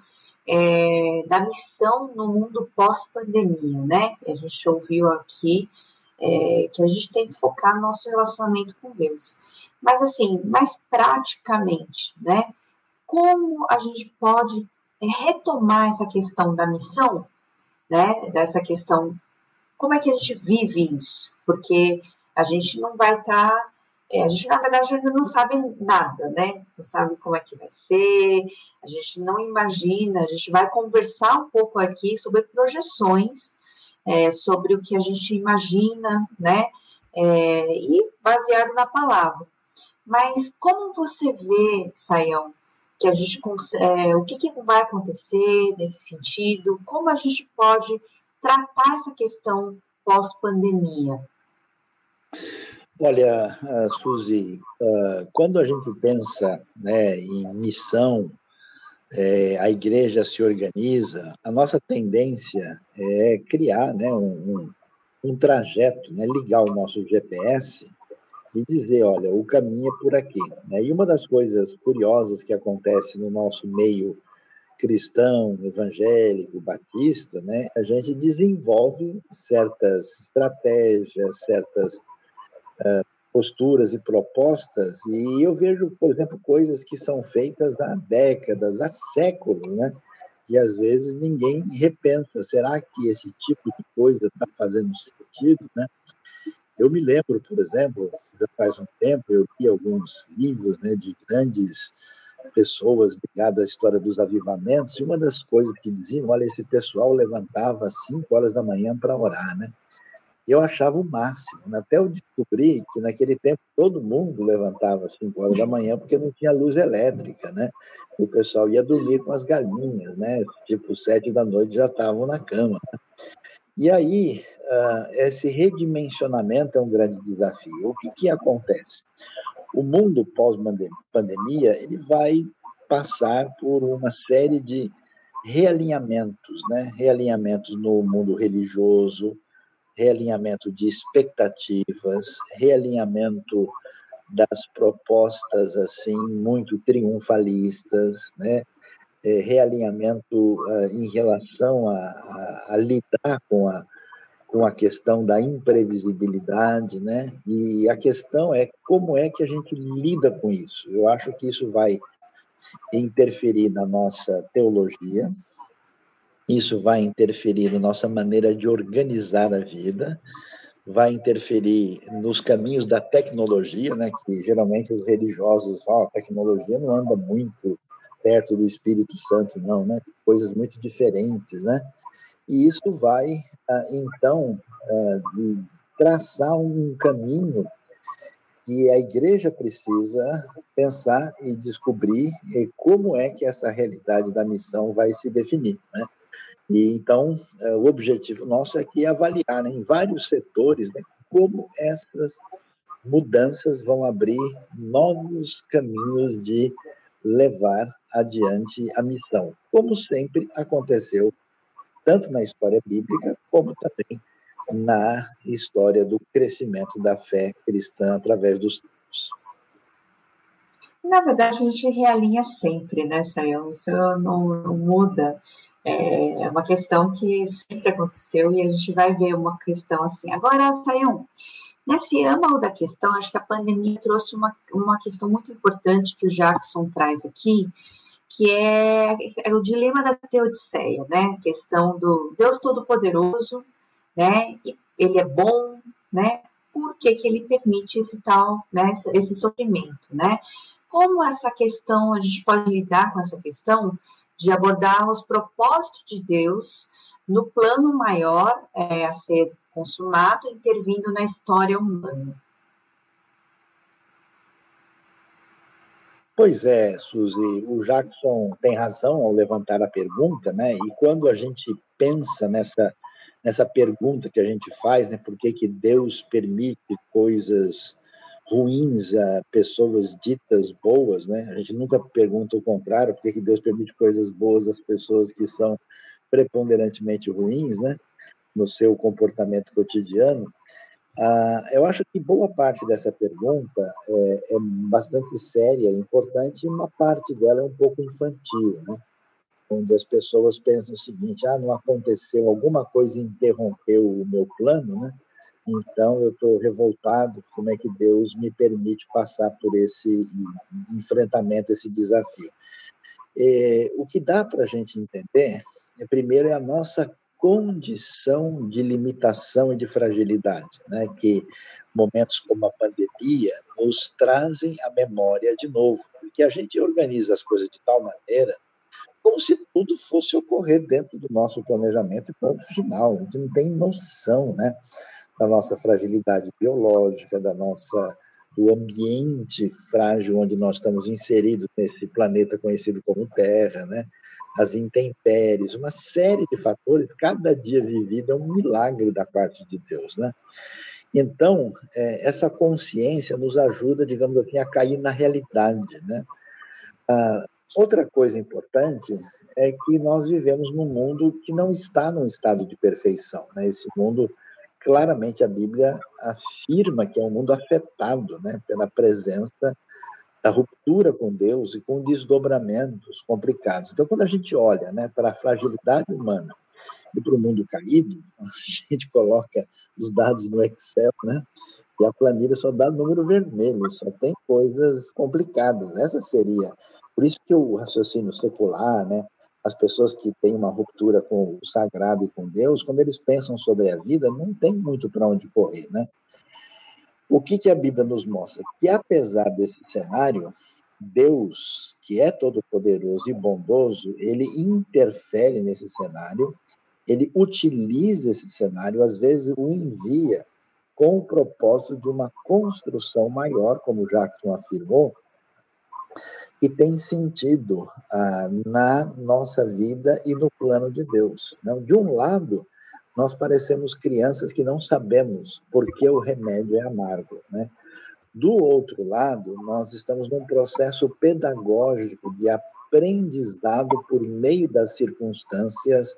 A: é, da missão no mundo pós-pandemia, né? A gente ouviu aqui é, que a gente tem que focar no nosso relacionamento com Deus. Mas assim, mais praticamente, né? Como a gente pode retomar essa questão da missão, né? Dessa questão, como é que a gente vive isso? Porque a gente não vai estar. Tá, é, a gente, na verdade, ainda não sabe nada, né? Não sabe como é que vai ser, a gente não imagina, a gente vai conversar um pouco aqui sobre projeções, é, sobre o que a gente imagina, né? É, e baseado na palavra. Mas como você vê, Saião, que a gente é, o que, que vai acontecer nesse sentido? Como a gente pode tratar essa questão pós-pandemia?
B: Olha, uh, Suzy, uh, quando a gente pensa né, em missão, é, a igreja se organiza, a nossa tendência é criar né, um, um, um trajeto, né, ligar o nosso GPS e dizer, olha, o caminho é por aqui. Né? E uma das coisas curiosas que acontece no nosso meio cristão, evangélico, batista, né, a gente desenvolve certas estratégias, certas posturas e propostas, e eu vejo, por exemplo, coisas que são feitas há décadas, há séculos, né, e às vezes ninguém repensa, será que esse tipo de coisa está fazendo sentido, né? Eu me lembro, por exemplo, já faz um tempo, eu li alguns livros né, de grandes pessoas ligadas à história dos avivamentos, e uma das coisas que diziam, olha, esse pessoal levantava às 5 horas da manhã para orar, né? Eu achava o máximo, né? até eu descobri que naquele tempo todo mundo levantava às 5 horas da manhã porque não tinha luz elétrica, né? O pessoal ia dormir com as galinhas, né? Tipo, sete da noite já estavam na cama. E aí, uh, esse redimensionamento é um grande desafio. O que, que acontece? O mundo pós-pandemia ele vai passar por uma série de realinhamentos, né? realinhamentos no mundo religioso, realinhamento de expectativas, realinhamento das propostas assim muito triunfalistas, né? É, realinhamento uh, em relação a, a, a lidar com a, com a questão da imprevisibilidade, né? E a questão é como é que a gente lida com isso. Eu acho que isso vai interferir na nossa teologia, isso vai interferir na nossa maneira de organizar a vida, vai interferir nos caminhos da tecnologia, né? Que geralmente os religiosos, ó, oh, a tecnologia não anda muito perto do Espírito Santo, não, né? Coisas muito diferentes, né? E isso vai, ah, então, ah, traçar um caminho que a igreja precisa pensar e descobrir como é que essa realidade da missão vai se definir, né? E então ah, o objetivo nosso é que avaliar né, em vários setores né, como essas mudanças vão abrir novos caminhos de levar adiante a missão, como sempre aconteceu tanto na história bíblica, como também na história do crescimento da fé cristã através dos tempos.
A: Na verdade, a gente realinha sempre, né, Sayão? Isso não, não muda. É uma questão que sempre aconteceu e a gente vai ver uma questão assim. Agora, Sayão, nesse âmago da questão, acho que a pandemia trouxe uma, uma questão muito importante que o Jackson traz aqui, que é, é, o dilema da Teodiceia, né? A questão do Deus Todo-Poderoso, né? E ele é bom, né? Por que, que ele permite esse tal, né? Esse sofrimento, né? Como essa questão, a gente pode lidar com essa questão de abordar os propósitos de Deus no plano maior é, a ser consumado, intervindo na história humana.
B: Pois é, Suzy, o Jackson tem razão ao levantar a pergunta, né? E quando a gente pensa nessa nessa pergunta que a gente faz, né? Por que, que Deus permite coisas ruins a pessoas ditas boas, né? A gente nunca pergunta o contrário, por que, que Deus permite coisas boas às pessoas que são preponderantemente ruins, né? No seu comportamento cotidiano. Ah, eu acho que boa parte dessa pergunta é, é bastante séria, importante, e uma parte dela é um pouco infantil, né? onde as pessoas pensam o seguinte: ah, não aconteceu, alguma coisa interrompeu o meu plano, né? Então eu estou revoltado. Como é que Deus me permite passar por esse enfrentamento, esse desafio? É, o que dá para a gente entender, é, primeiro, é a nossa condição de limitação e de fragilidade, né? Que momentos como a pandemia nos trazem a memória de novo, porque a gente organiza as coisas de tal maneira como se tudo fosse ocorrer dentro do nosso planejamento e ponto final. A gente não tem noção, né? Da nossa fragilidade biológica, da nossa do ambiente frágil onde nós estamos inseridos nesse planeta conhecido como Terra, né? As intempéries, uma série de fatores. Cada dia vivido é um milagre da parte de Deus, né? Então, é, essa consciência nos ajuda, digamos assim, a cair na realidade, né? Ah, Outra coisa importante é que nós vivemos num mundo que não está num estado de perfeição. Né? Esse mundo, claramente, a Bíblia afirma que é um mundo afetado né, pela presença da ruptura com Deus e com desdobramentos complicados. Então, quando a gente olha né, para a fragilidade humana e para o mundo caído, a gente coloca os dados no Excel, né? E a planilha só dá número vermelho, só tem coisas complicadas. Essa seria por isso que o raciocínio secular, né, as pessoas que têm uma ruptura com o sagrado e com Deus, quando eles pensam sobre a vida, não tem muito para onde correr, né? O que, que a Bíblia nos mostra? Que apesar desse cenário, Deus, que é todo-poderoso e bondoso, ele interfere nesse cenário, ele utiliza esse cenário, às vezes o envia com o propósito de uma construção maior, como Jackson afirmou, e tem sentido ah, na nossa vida e no plano de Deus. Não? De um lado, nós parecemos crianças que não sabemos por que o remédio é amargo. Né? Do outro lado, nós estamos num processo pedagógico de aprendizado por meio das circunstâncias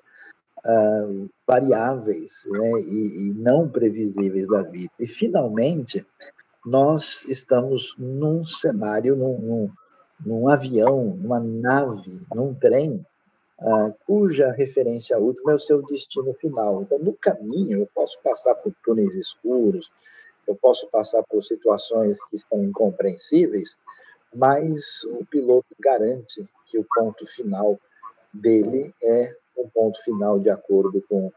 B: ah, variáveis né? e, e não previsíveis da vida. E, finalmente, nós estamos num cenário, num, num num avião, numa nave, num trem, uh, cuja referência última é o seu destino final. Então, no caminho, eu posso passar por túneis escuros, eu posso passar por situações que são incompreensíveis, mas o piloto garante que o ponto final dele é um ponto final de acordo com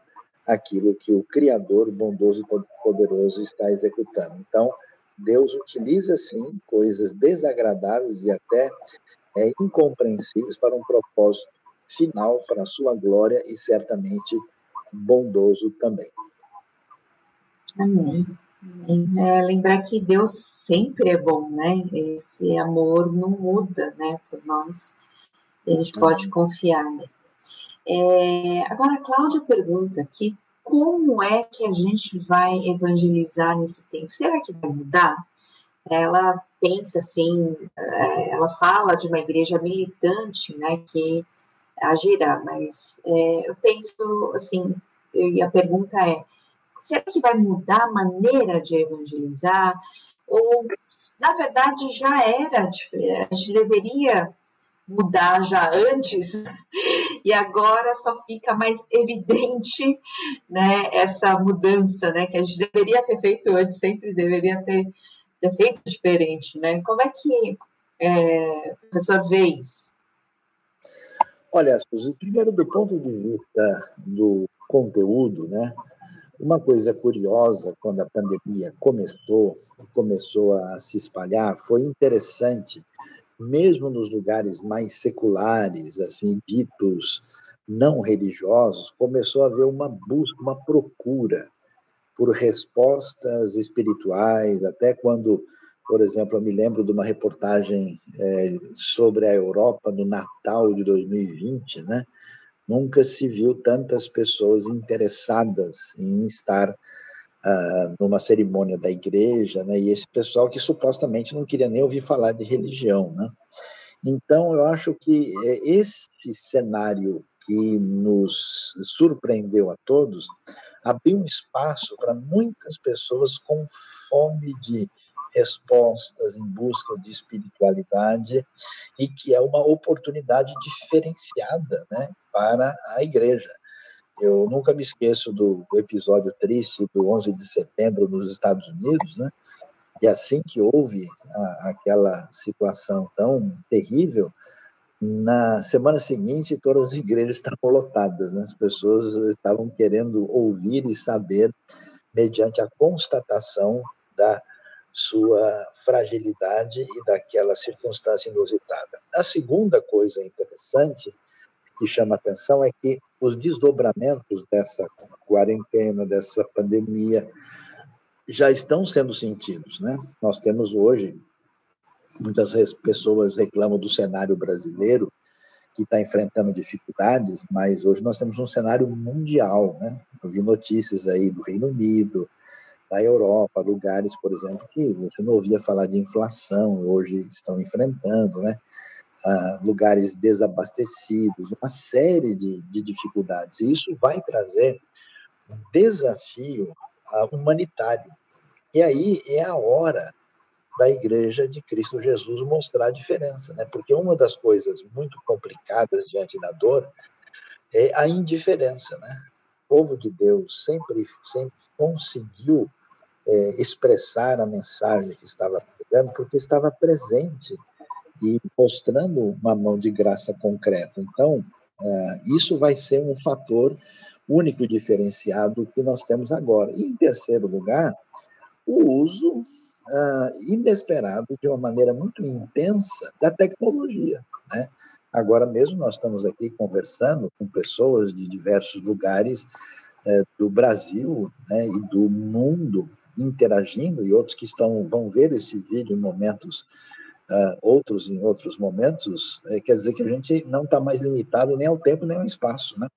B: aquilo que o Criador bondoso e poderoso está executando. Então, Deus utiliza, sim, coisas desagradáveis e até é, incompreensíveis para um propósito final, para a sua glória e certamente bondoso também.
A: Amém. É, lembrar que Deus sempre é bom, né? Esse amor não muda, né? Por nós, a gente pode confiar, né? É, agora, a Cláudia pergunta aqui como é que a gente vai evangelizar nesse tempo? Será que vai mudar? Ela pensa assim, é, ela fala de uma igreja militante, né, que agirá, mas é, eu penso assim, e a pergunta é, será que vai mudar a maneira de evangelizar? Ou, na verdade, já era, a gente deveria mudar já antes e agora só fica mais evidente né, essa mudança né, que a gente deveria ter feito antes, sempre deveria ter, ter feito diferente. Né? Como é que é, o professor vê isso?
B: Olha, Suzy, primeiro do ponto de vista do conteúdo, né? Uma coisa curiosa quando a pandemia começou, começou a se espalhar, foi interessante mesmo nos lugares mais seculares, assim, ditos não religiosos, começou a haver uma busca, uma procura por respostas espirituais, até quando, por exemplo, eu me lembro de uma reportagem é, sobre a Europa no Natal de 2020, né? Nunca se viu tantas pessoas interessadas em estar uh, numa cerimônia da igreja, né? E esse pessoal que supostamente não queria nem ouvir falar de religião, né? Então, eu acho que é, esse cenário que nos surpreendeu a todos abriu um espaço para muitas pessoas com fome de respostas em busca de espiritualidade e que é uma oportunidade diferenciada né, para a igreja. Eu nunca me esqueço do, episódio triste do 11 de setembro nos Estados Unidos, né? E assim que houve a, aquela situação tão terrível, na semana seguinte todas as igrejas estavam lotadas, né? As pessoas estavam querendo ouvir e saber mediante a constatação da sua fragilidade e daquela circunstância inusitada. A segunda coisa interessante que chama atenção é que os desdobramentos dessa quarentena, dessa pandemia, já estão sendo sentidos. Né? Nós temos hoje, muitas pessoas reclamam do cenário brasileiro, que está enfrentando dificuldades, mas hoje nós temos um cenário mundial. Né? Eu vi notícias aí do Reino Unido, da Europa, lugares, por exemplo, que você não ouvia falar de inflação, hoje estão enfrentando, né? Uh, lugares desabastecidos, uma série de, de dificuldades. E isso vai trazer um desafio uh, humanitário. E aí é a hora da Igreja de Cristo Jesus mostrar a diferença, né? Porque uma das coisas muito complicadas diante da dor é a indiferença, né? O povo de Deus sempre, sempre conseguiu é, expressar a mensagem que estava pregando, porque estava presente e mostrando uma mão de graça concreta. Então, uh, isso vai ser um fator único e diferenciado que nós temos agora. E, em terceiro lugar, o uso uh, inesperado, de uma maneira muito intensa, da tecnologia. Né? Agora mesmo nós estamos aqui conversando com pessoas de diversos lugares uh, do Brasil né, e do mundo interagindo, e outros que estão vão ver esse vídeo em momentos uh, outros em outros momentos, é, quer dizer que a gente não está mais limitado nem ao tempo nem ao espaço, né?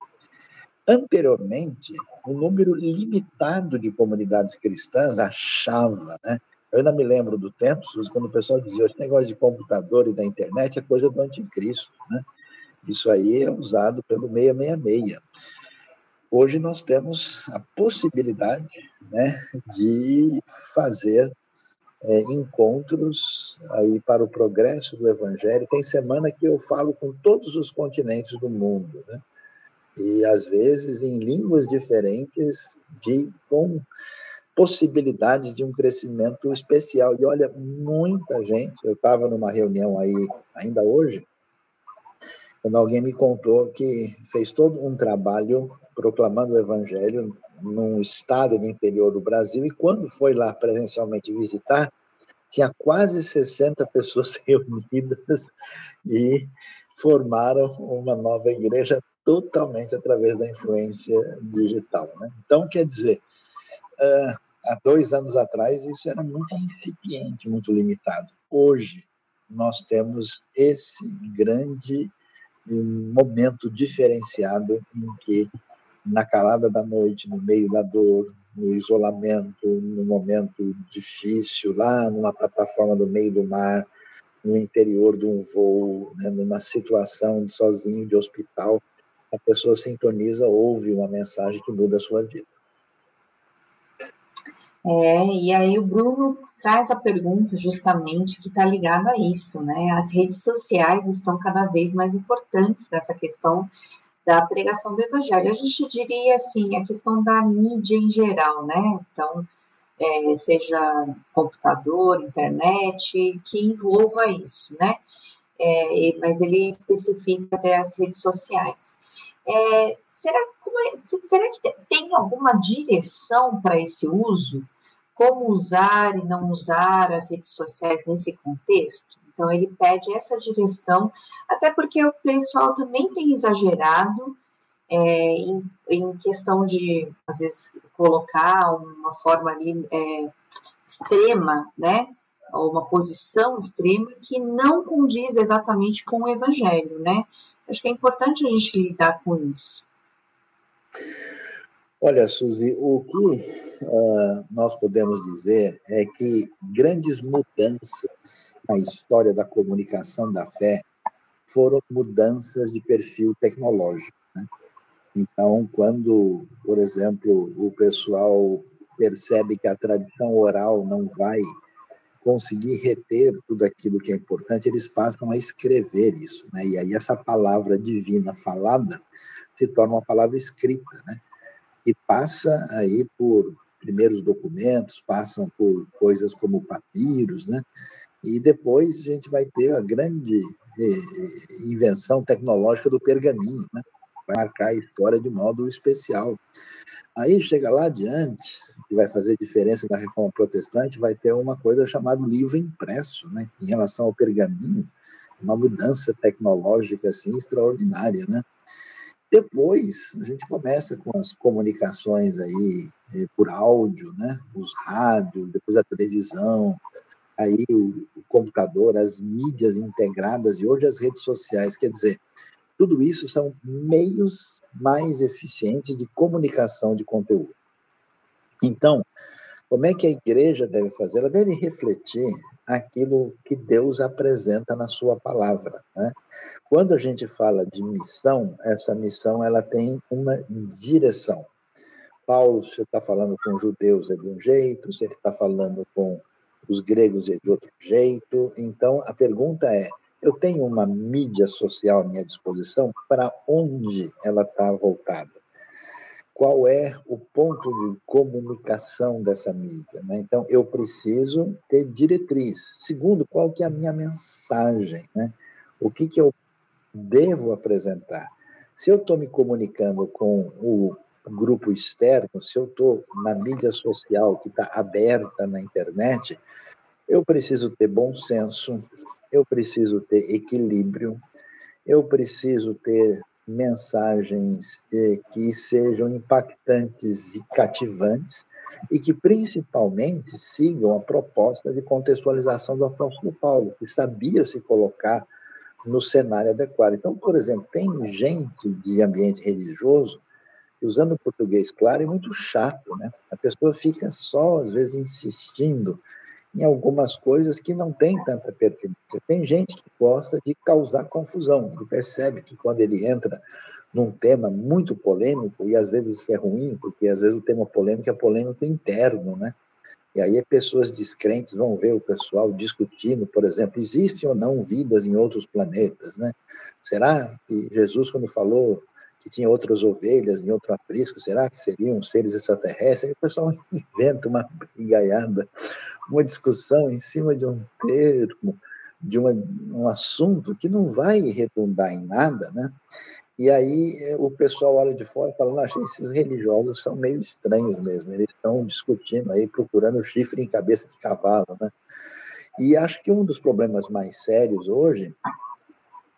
B: Anteriormente, um número limitado de comunidades cristãs achava, né? Eu ainda me lembro do tempo, quando o pessoal dizia esse negócio de computador e da internet é coisa do anticristo, né? Isso aí é usado pelo 666. Hoje nós temos a possibilidade né, de fazer é, encontros aí para o progresso do Evangelho. Tem semana que eu falo com todos os continentes do mundo, né? E às vezes em línguas diferentes, de com possibilidades de um crescimento especial. E olha, muita gente. Eu estava numa reunião aí ainda hoje, quando alguém me contou que fez todo um trabalho proclamando o Evangelho num estado do interior do Brasil, e quando foi lá presencialmente visitar, tinha quase 60 pessoas reunidas e formaram uma nova igreja totalmente através da influência digital. Né? Então, quer dizer, uh, há dois anos atrás isso era muito incipiente, muito limitado. Hoje, nós temos esse grande momento diferenciado em que na calada da noite, no meio da dor, no isolamento, no momento difícil, lá numa plataforma no meio do mar, no interior de um voo, né, numa situação de sozinho de hospital, a pessoa sintoniza, ouve uma mensagem que muda a sua vida.
A: É, e aí o Bruno traz a pergunta justamente que está ligado a isso, né? As redes sociais estão cada vez mais importantes nessa questão da pregação do evangelho. A gente diria assim, a questão da mídia em geral, né? Então, é, seja computador, internet, que envolva isso, né? É, mas ele especifica as redes sociais. É, será, é, será que tem alguma direção para esse uso? Como usar e não usar as redes sociais nesse contexto? Então, ele pede essa direção, até porque o pessoal também tem exagerado é, em, em, questão de, às vezes, colocar uma forma ali é, extrema, né? Ou uma posição extrema que não condiz exatamente com o evangelho, né? Acho que é importante a gente lidar com isso.
B: Olha, Suzy, o que uh, nós podemos dizer é que grandes mudanças na história da comunicação da fé foram mudanças de perfil tecnológico. Né? Então, quando, por exemplo, o pessoal percebe que a tradição oral não vai conseguir reter tudo aquilo que é importante, eles passam a escrever isso, né? E aí essa palavra divina falada se torna uma palavra escrita, né? E passa aí por primeiros documentos, passam por coisas como papiros, né? E depois a gente vai ter a grande eh, invenção tecnológica do pergaminho, né? Vai marcar a história de modo especial. Aí chega lá adiante, que vai fazer diferença da reforma protestante, vai ter uma coisa chamada livro impresso, né? Em relação ao pergaminho, uma mudança tecnológica assim extraordinária, né? Depois a gente começa com as comunicações aí eh, por áudio, né? Os rádios, depois a televisão, aí o, o computador, as mídias integradas e hoje as redes sociais, quer dizer, tudo isso são meios mais eficientes de comunicação de conteúdo. Então, como é que a igreja deve fazer? Ela deve refletir aquilo que Deus apresenta na sua palavra. Né? Quando a gente fala de missão, essa missão ela tem uma direção. Paulo, você está falando com judeus é de um jeito, você está falando com os gregos é de outro jeito. Então, a pergunta é: eu tenho uma mídia social à minha disposição, para onde ela está voltada? Qual é o ponto de comunicação dessa mídia? Né? Então, eu preciso ter diretriz. Segundo, qual que é a minha mensagem? Né? O que, que eu devo apresentar? Se eu estou me comunicando com o grupo externo, se eu estou na mídia social que está aberta na internet, eu preciso ter bom senso, eu preciso ter equilíbrio, eu preciso ter mensagens eh, que sejam impactantes e cativantes e que principalmente sigam a proposta de contextualização do apóstolo Paulo, que sabia se colocar no cenário adequado. Então, por exemplo, tem gente de ambiente religioso usando português claro é muito chato, né? A pessoa fica só às vezes insistindo em algumas coisas que não têm tanta pertinência. Tem gente que gosta de causar confusão, ele percebe que quando ele entra num tema muito polêmico, e às vezes isso é ruim, porque às vezes o tema polêmico é polêmico interno, né? E aí pessoas descrentes vão ver o pessoal discutindo, por exemplo, existem ou não vidas em outros planetas, né? Será que Jesus, quando falou que tinha outras ovelhas em outro aprisco, será que seriam seres extraterrestres? Aí o pessoal inventa uma brigaiada, uma discussão em cima de um termo, de uma, um assunto que não vai redundar em nada, né? E aí eh, o pessoal olha de fora e fala, achei esses religiosos são meio estranhos mesmo, eles estão discutindo aí, procurando chifre em cabeça de cavalo, né? E acho que um dos problemas mais sérios hoje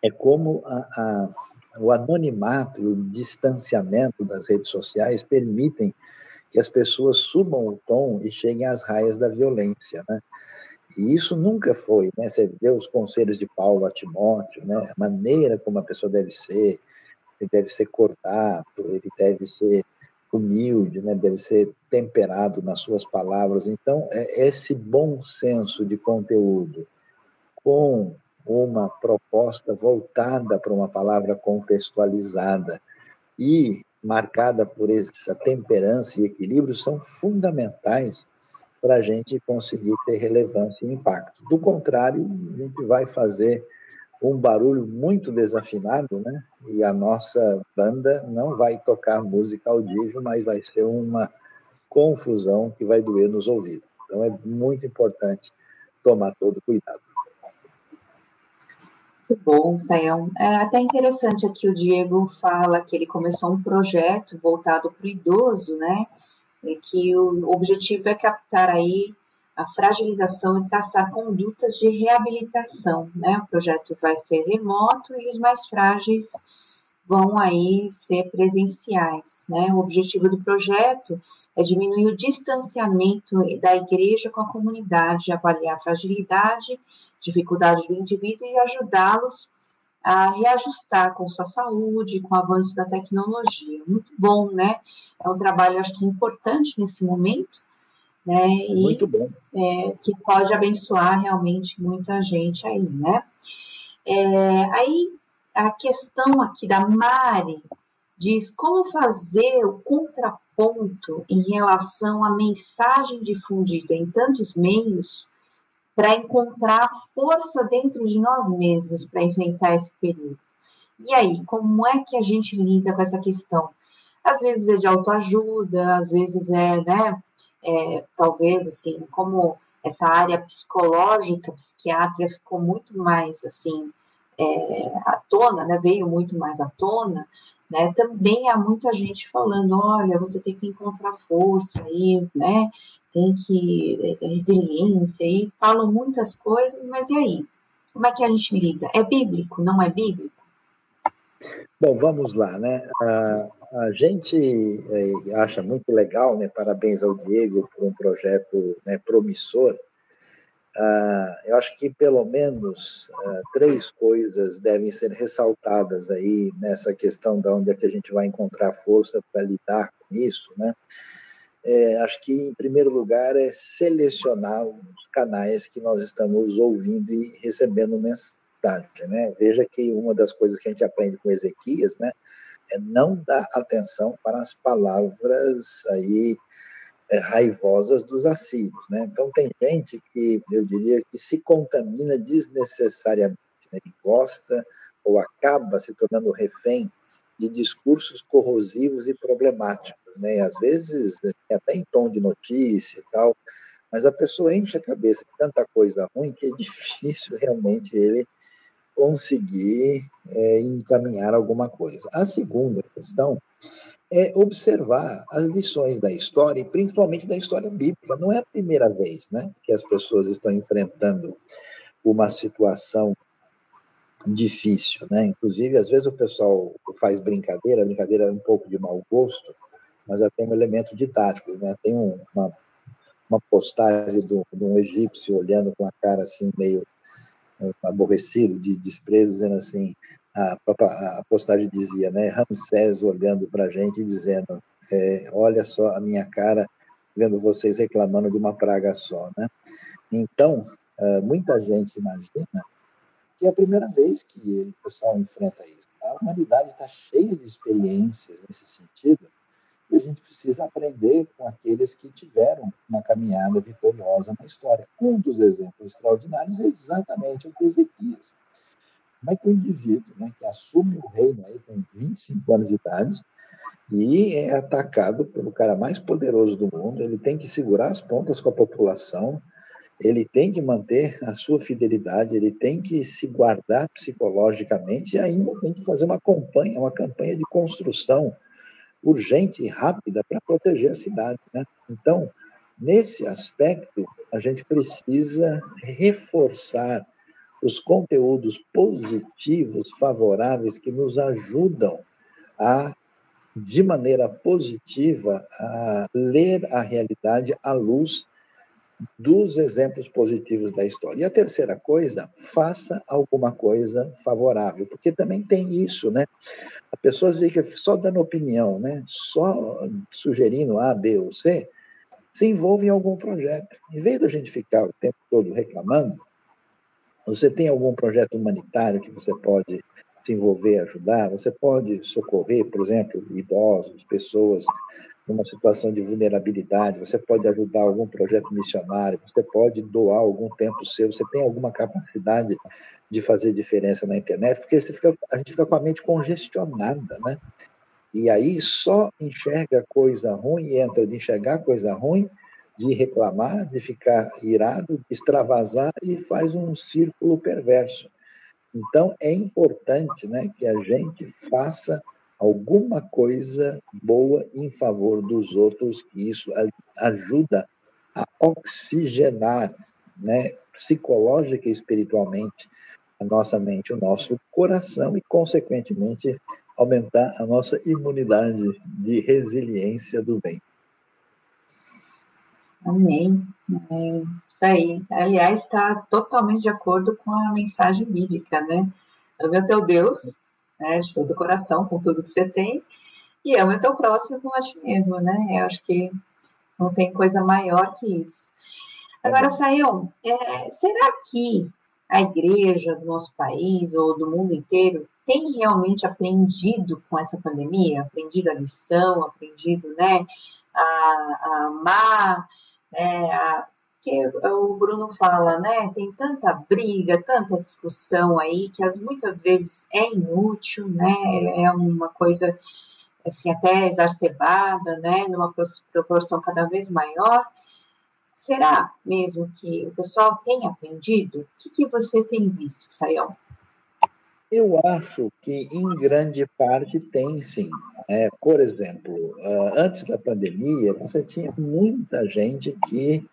B: é como a, a o anonimato e o distanciamento das redes sociais permitem que as pessoas subam o tom e cheguem às raias da violência, né? E isso nunca foi, né? Você vê os conselhos de Paulo a Timóteo, né? A maneira como a pessoa deve ser, ele deve ser cortado, ele deve ser humilde, né? Deve ser temperado nas suas palavras. Então, é esse bom senso de conteúdo com uma proposta voltada para uma palavra contextualizada e marcada por essa temperança e equilíbrio são fundamentais para a gente conseguir ter relevância e impacto. Do contrário, a gente vai fazer um barulho muito desafinado, né? E a nossa banda não vai tocar música audível, mas vai ser uma confusão que vai doer nos ouvidos. Então é muito importante tomar todo cuidado.
A: Muito bom, Sayão. É até interessante aqui o Diego fala que ele começou um projeto voltado para o idoso, né? E que o objetivo é captar aí a fragilização e traçar condutas de reabilitação, né? O projeto vai ser remoto e os mais frágeis vão aí ser presenciais. Né? O objetivo do projeto é diminuir o distanciamento da igreja com a comunidade, avaliar a fragilidade, dificuldade do indivíduo e ajudá-los a reajustar com sua saúde, com o avanço da tecnologia. Muito bom, né? É um trabalho, acho que importante nesse momento, né?
B: E, Muito bom.
A: É, que pode abençoar realmente muita gente aí, né? É, aí a questão aqui da Mari diz como fazer o contraponto em relação à mensagem difundida em tantos meios para encontrar força dentro de nós mesmos para enfrentar esse período. E aí, como é que a gente lida com essa questão? Às vezes é de autoajuda, às vezes é, né, é, talvez, assim, como essa área psicológica, psiquiátrica ficou muito mais, assim, é, à tona, né, veio muito mais à tona, né, também há muita gente falando, olha, você tem que encontrar força aí, né, tem que é, resiliência e falam muitas coisas, mas e aí? Como é que a gente lida? É bíblico? Não é bíblico?
B: Bom, vamos lá, né? A, a gente é, acha muito legal, né? Parabéns ao Diego por um projeto né, promissor. Ah, eu acho que pelo menos ah, três coisas devem ser ressaltadas aí nessa questão de onde é que a gente vai encontrar força para lidar com isso, né? É, acho que, em primeiro lugar, é selecionar os canais que nós estamos ouvindo e recebendo mensagem. Né? Veja que uma das coisas que a gente aprende com Ezequias né, é não dar atenção para as palavras aí é, raivosas dos assírios. Né? Então, tem gente que, eu diria, que se contamina desnecessariamente, né? gosta ou acaba se tornando refém de discursos corrosivos e problemáticos né? Às vezes, até em tom de notícia e tal, mas a pessoa enche a cabeça de tanta coisa ruim que é difícil realmente ele conseguir é, encaminhar alguma coisa. A segunda questão é observar as lições da história, e principalmente da história bíblica. Não é a primeira vez né, que as pessoas estão enfrentando uma situação difícil, né? Inclusive, às vezes o pessoal faz brincadeira, brincadeira é um pouco de mau gosto, mas já tem um elemento didático, né? Tem uma, uma postagem do, de um egípcio olhando com a cara assim meio eh, aborrecido, de desprezo, dizendo assim, a, a postagem dizia, né, Ramsés olhando para a gente e dizendo, é, olha só a minha cara vendo vocês reclamando de uma praga só, né? Então, eh, muita gente imagina que é a primeira vez que o pessoal enfrenta isso. A humanidade está cheia de experiências nesse sentido, e a gente precisa aprender com aqueles que tiveram uma caminhada vitoriosa na história. Um dos exemplos extraordinários é exatamente o de Ezequias. Como é que o indivíduo né, que assume o reino aí com 25 anos de idade e é atacado pelo cara mais poderoso do mundo, ele tem que segurar as pontas com a população, ele tem que manter a sua fidelidade, ele tem que se guardar psicologicamente e ainda tem que fazer uma campanha, uma campanha de construção urgente e rápida para proteger a cidade. Né? Então, nesse aspecto, a gente precisa reforçar os conteúdos positivos, favoráveis, que nos ajudam a, de maneira positiva, a ler a realidade à luz dos exemplos positivos da história. E a terceira coisa, faça alguma coisa favorável, porque também tem isso, né? A pessoa fica só dando opinião, né? Só sugerindo A, B ou C, se envolve em algum projeto. Em vez da gente ficar o tempo todo reclamando, você tem algum projeto humanitário que você pode se envolver, ajudar, você pode socorrer, por exemplo, idosos, pessoas numa situação de vulnerabilidade, você pode ajudar algum projeto missionário, você pode doar algum tempo seu, você tem alguma capacidade de fazer diferença na internet, porque fica, a gente fica com a mente congestionada, né? E aí só enxerga coisa ruim e entra de enxergar coisa ruim, de reclamar, de ficar irado, de extravasar e faz um círculo perverso. Então é importante, né, que a gente faça alguma coisa boa em favor dos outros, que isso ajuda a oxigenar, né, psicológica e espiritualmente, a nossa mente, o nosso coração e, consequentemente, aumentar a nossa imunidade de resiliência do bem.
A: Amém. É, isso aí. Aliás, está totalmente de acordo com a mensagem bíblica, né? Ame o teu Deus, né, de todo o coração, com tudo que você tem, e ame o teu próximo como a ti mesmo, né? Eu acho que não tem coisa maior que isso. Agora, Sayão, é, será que a igreja do nosso país ou do mundo inteiro tem realmente aprendido com essa pandemia, aprendido a lição, aprendido, né, a, a amar, né, a, que o Bruno fala, né, tem tanta briga, tanta discussão aí, que as muitas vezes é inútil, né, é uma coisa, assim, até exacerbada, né, numa proporção cada vez maior, Será mesmo que o pessoal tem aprendido? O que, que você tem visto, Sayão?
B: Eu acho que em grande parte tem sim. É, por exemplo, ah, antes da pandemia, você tinha muita gente que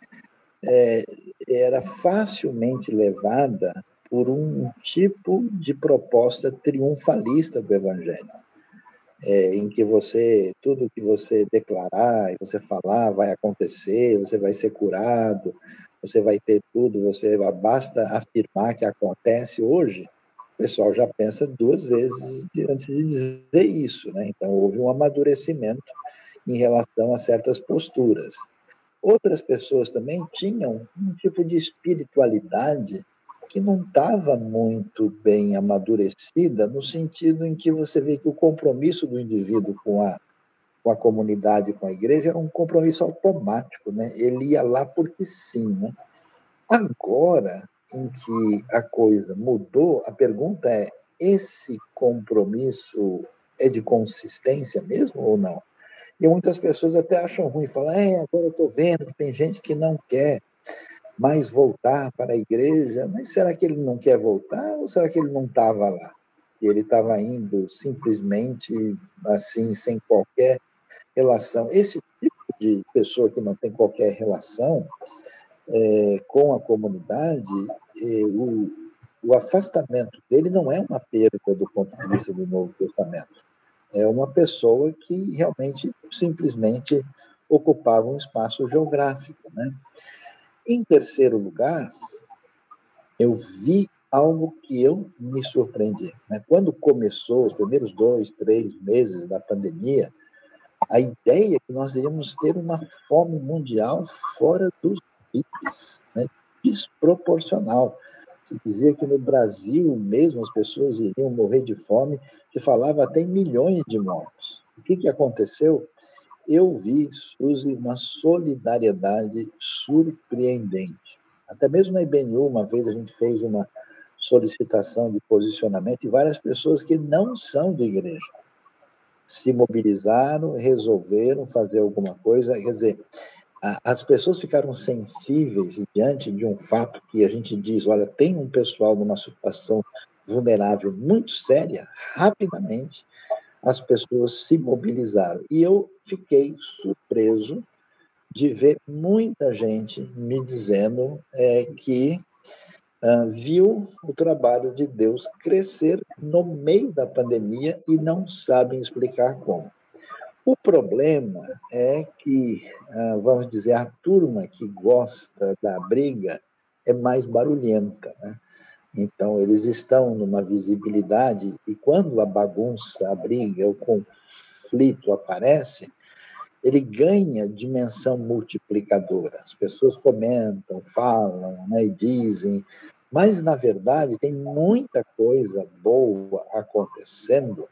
B: é, era facilmente levada por um tipo de proposta triunfalista do Evangelho é, em que você, tudo que você declarar e você falar vai acontecer, você vai ser curado, você vai ter tudo, você basta afirmar que acontece hoje, pessoal já pensa duas vezes antes de dizer isso, né? Então houve um amadurecimento em relação a certas posturas. Outras pessoas também tinham um tipo de espiritualidade que não estava muito bem amadurecida, no sentido em que você vê que o compromisso do indivíduo com a, com a comunidade, com a igreja, era um compromisso automático, né? ele ia lá porque sim. Né? Agora, em que a coisa mudou, a pergunta é: esse compromisso é de consistência mesmo ou não? E muitas pessoas até acham ruim, falam: é, agora eu estou vendo que tem gente que não quer mais voltar para a igreja, mas será que ele não quer voltar ou será que ele não estava lá? E ele estava indo simplesmente assim, sem qualquer relação. Esse tipo de pessoa que não tem qualquer relação é, com a comunidade, é, o, o afastamento dele não é uma perda do ponto de vista do Novo Testamento. É uma pessoa que realmente simplesmente ocupava um espaço geográfico, né? Em terceiro lugar, eu vi algo que eu me surpreendi. Né? Quando começou os primeiros dois, três meses da pandemia, a ideia é que nós iríamos ter uma fome mundial fora dos limites, né? desproporcional. Se dizia que no Brasil mesmo as pessoas iriam morrer de fome, que falava até em milhões de mortos. O que, que aconteceu? eu vi, Suzy, uma solidariedade surpreendente. Até mesmo na IBNU, uma vez a gente fez uma solicitação de posicionamento e várias pessoas que não são da igreja se mobilizaram, resolveram fazer alguma coisa. Quer dizer, as pessoas ficaram sensíveis diante de um fato que a gente diz: olha, tem um pessoal numa situação vulnerável muito séria, rapidamente as pessoas se mobilizaram. E eu fiquei surpreso de ver muita gente me dizendo é, que uh, viu o trabalho de Deus crescer no meio da pandemia e não sabem explicar como. O problema é que, uh, vamos dizer, a turma que gosta da briga é mais barulhenta. Né? Então, eles estão numa visibilidade, e quando a bagunça, a briga, o conflito aparece, ele ganha dimensão multiplicadora. As pessoas comentam, falam, né, e dizem, mas, na verdade, tem muita coisa boa acontecendo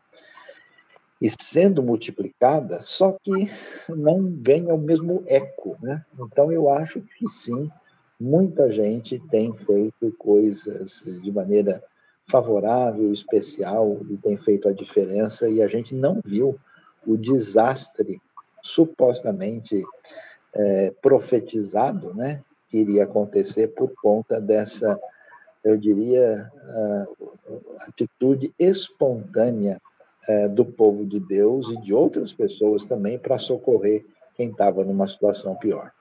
B: e sendo multiplicada, só que não ganha o mesmo eco. Né? Então, eu acho que sim, muita gente tem feito coisas de maneira favorável, especial, e tem feito a diferença, e a gente não viu o desastre supostamente é, profetizado, né, que iria acontecer por conta dessa, eu diria, atitude espontânea é, do povo de Deus e de outras pessoas também para socorrer quem estava numa situação pior.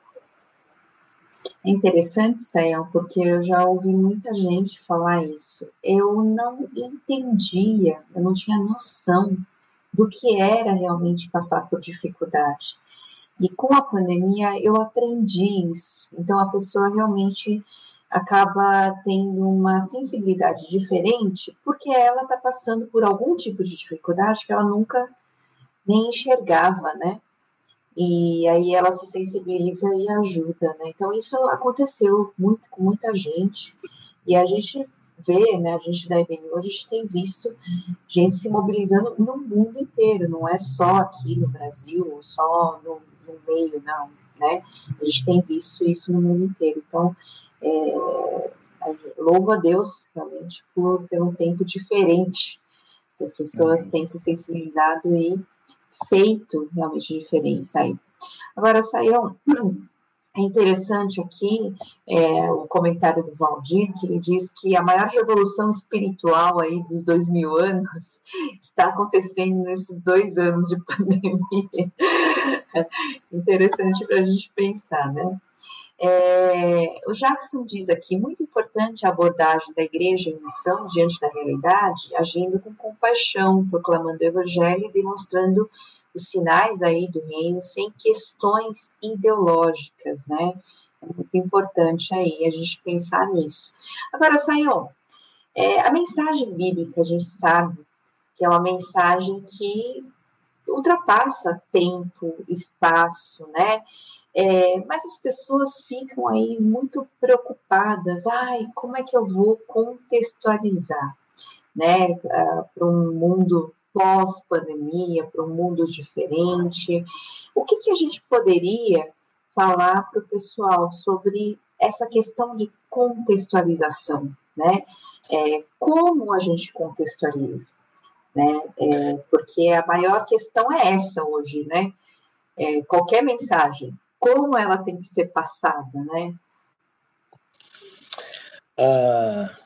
A: É interessante, Sayão, porque eu já ouvi muita gente falar isso. Eu não entendia, eu não tinha noção do que era realmente passar por dificuldade. E com a pandemia eu aprendi isso. Então a pessoa realmente acaba tendo uma sensibilidade diferente porque ela está passando por algum tipo de dificuldade que ela nunca nem enxergava, né? E aí ela se sensibiliza e ajuda, né? Então isso aconteceu muito com muita gente e a gente vê, né? A gente da IBNU, a gente tem visto gente se mobilizando no mundo inteiro, não é só aqui no Brasil, só no, no meio, não, né? A gente tem visto isso no mundo inteiro. Então é, louvo a Deus realmente por ter um tempo diferente, que as pessoas têm se sensibilizado e feito realmente diferença aí. Agora, Saião, é interessante aqui é, o comentário do Valdir, que ele diz que a maior revolução espiritual aí dos dois mil anos está acontecendo nesses dois anos de pandemia. interessante para a gente pensar, né? É, o Jackson diz aqui, muito importante a abordagem da igreja em missão diante da realidade, agindo com compaixão, proclamando o evangelho e demonstrando os sinais aí do reino sem questões ideológicas, né? É muito importante aí a gente pensar nisso. Agora, Sayão, é, a mensagem bíblica, a gente sabe que é uma mensagem que ultrapassa tempo, espaço, né? É, mas as pessoas ficam aí muito preocupadas. Ai, como é que eu vou contextualizar, né, ah, para um mundo pós-pandemia, para um mundo diferente? O que, que a gente poderia falar para o pessoal sobre essa questão de contextualização, né? É, como a gente contextualiza, né? É, porque a maior questão é essa hoje, né? É, qualquer mensagem como ela tem que ser passada, né?
B: Ah,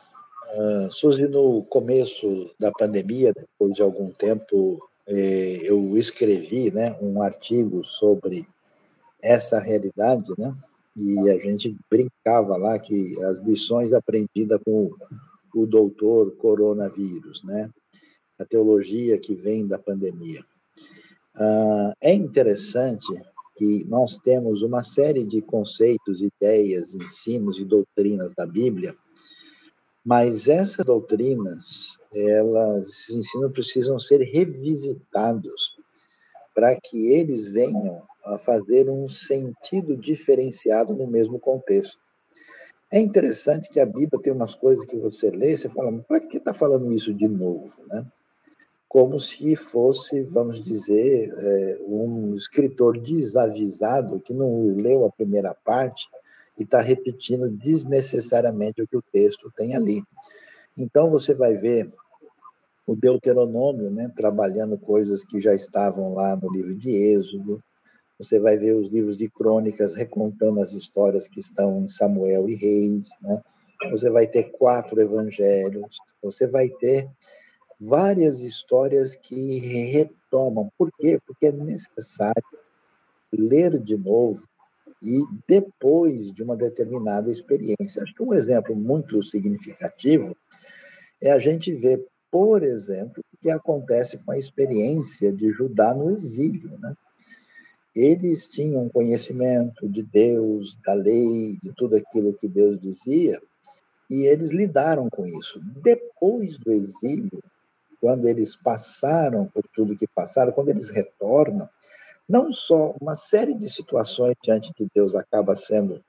B: ah, Suzy, no começo da pandemia, depois de algum tempo, eh, eu escrevi né, um artigo sobre essa realidade, né? E a gente brincava lá que as lições aprendidas com o, doutor coronavírus, né? A teologia que vem da pandemia. Ah, é interessante que nós temos uma série de conceitos, ideias, ensinos e doutrinas da Bíblia, mas essas doutrinas, elas, esses ensinos precisam ser revisitados para que eles venham a fazer um sentido diferenciado no mesmo contexto. É interessante que a Bíblia tem umas coisas que você lê, você fala, para que está falando isso de novo, né? Como se fosse, vamos dizer, é, um escritor desavisado que não leu a primeira parte e está repetindo desnecessariamente o que o texto tem ali. Então, você vai ver o Deuteronômio né, trabalhando coisas que já estavam lá no livro de Êxodo, você vai ver os livros de crônicas recontando as histórias que estão em Samuel e Reis, né? você vai ter quatro evangelhos, você vai ter várias histórias que retomam. Por quê? Porque é necessário ler de novo e depois de uma determinada experiência. Acho que um exemplo muito significativo é a gente ver, por exemplo, o que acontece com a experiência de Judá no exílio. Né? Eles tinham conhecimento de Deus, da lei, de tudo aquilo que Deus dizia, e eles lidaram com isso. Depois do exílio, quando eles passaram por tudo que passaram, quando eles retornam, não só uma série de situações diante de Deus acaba sendo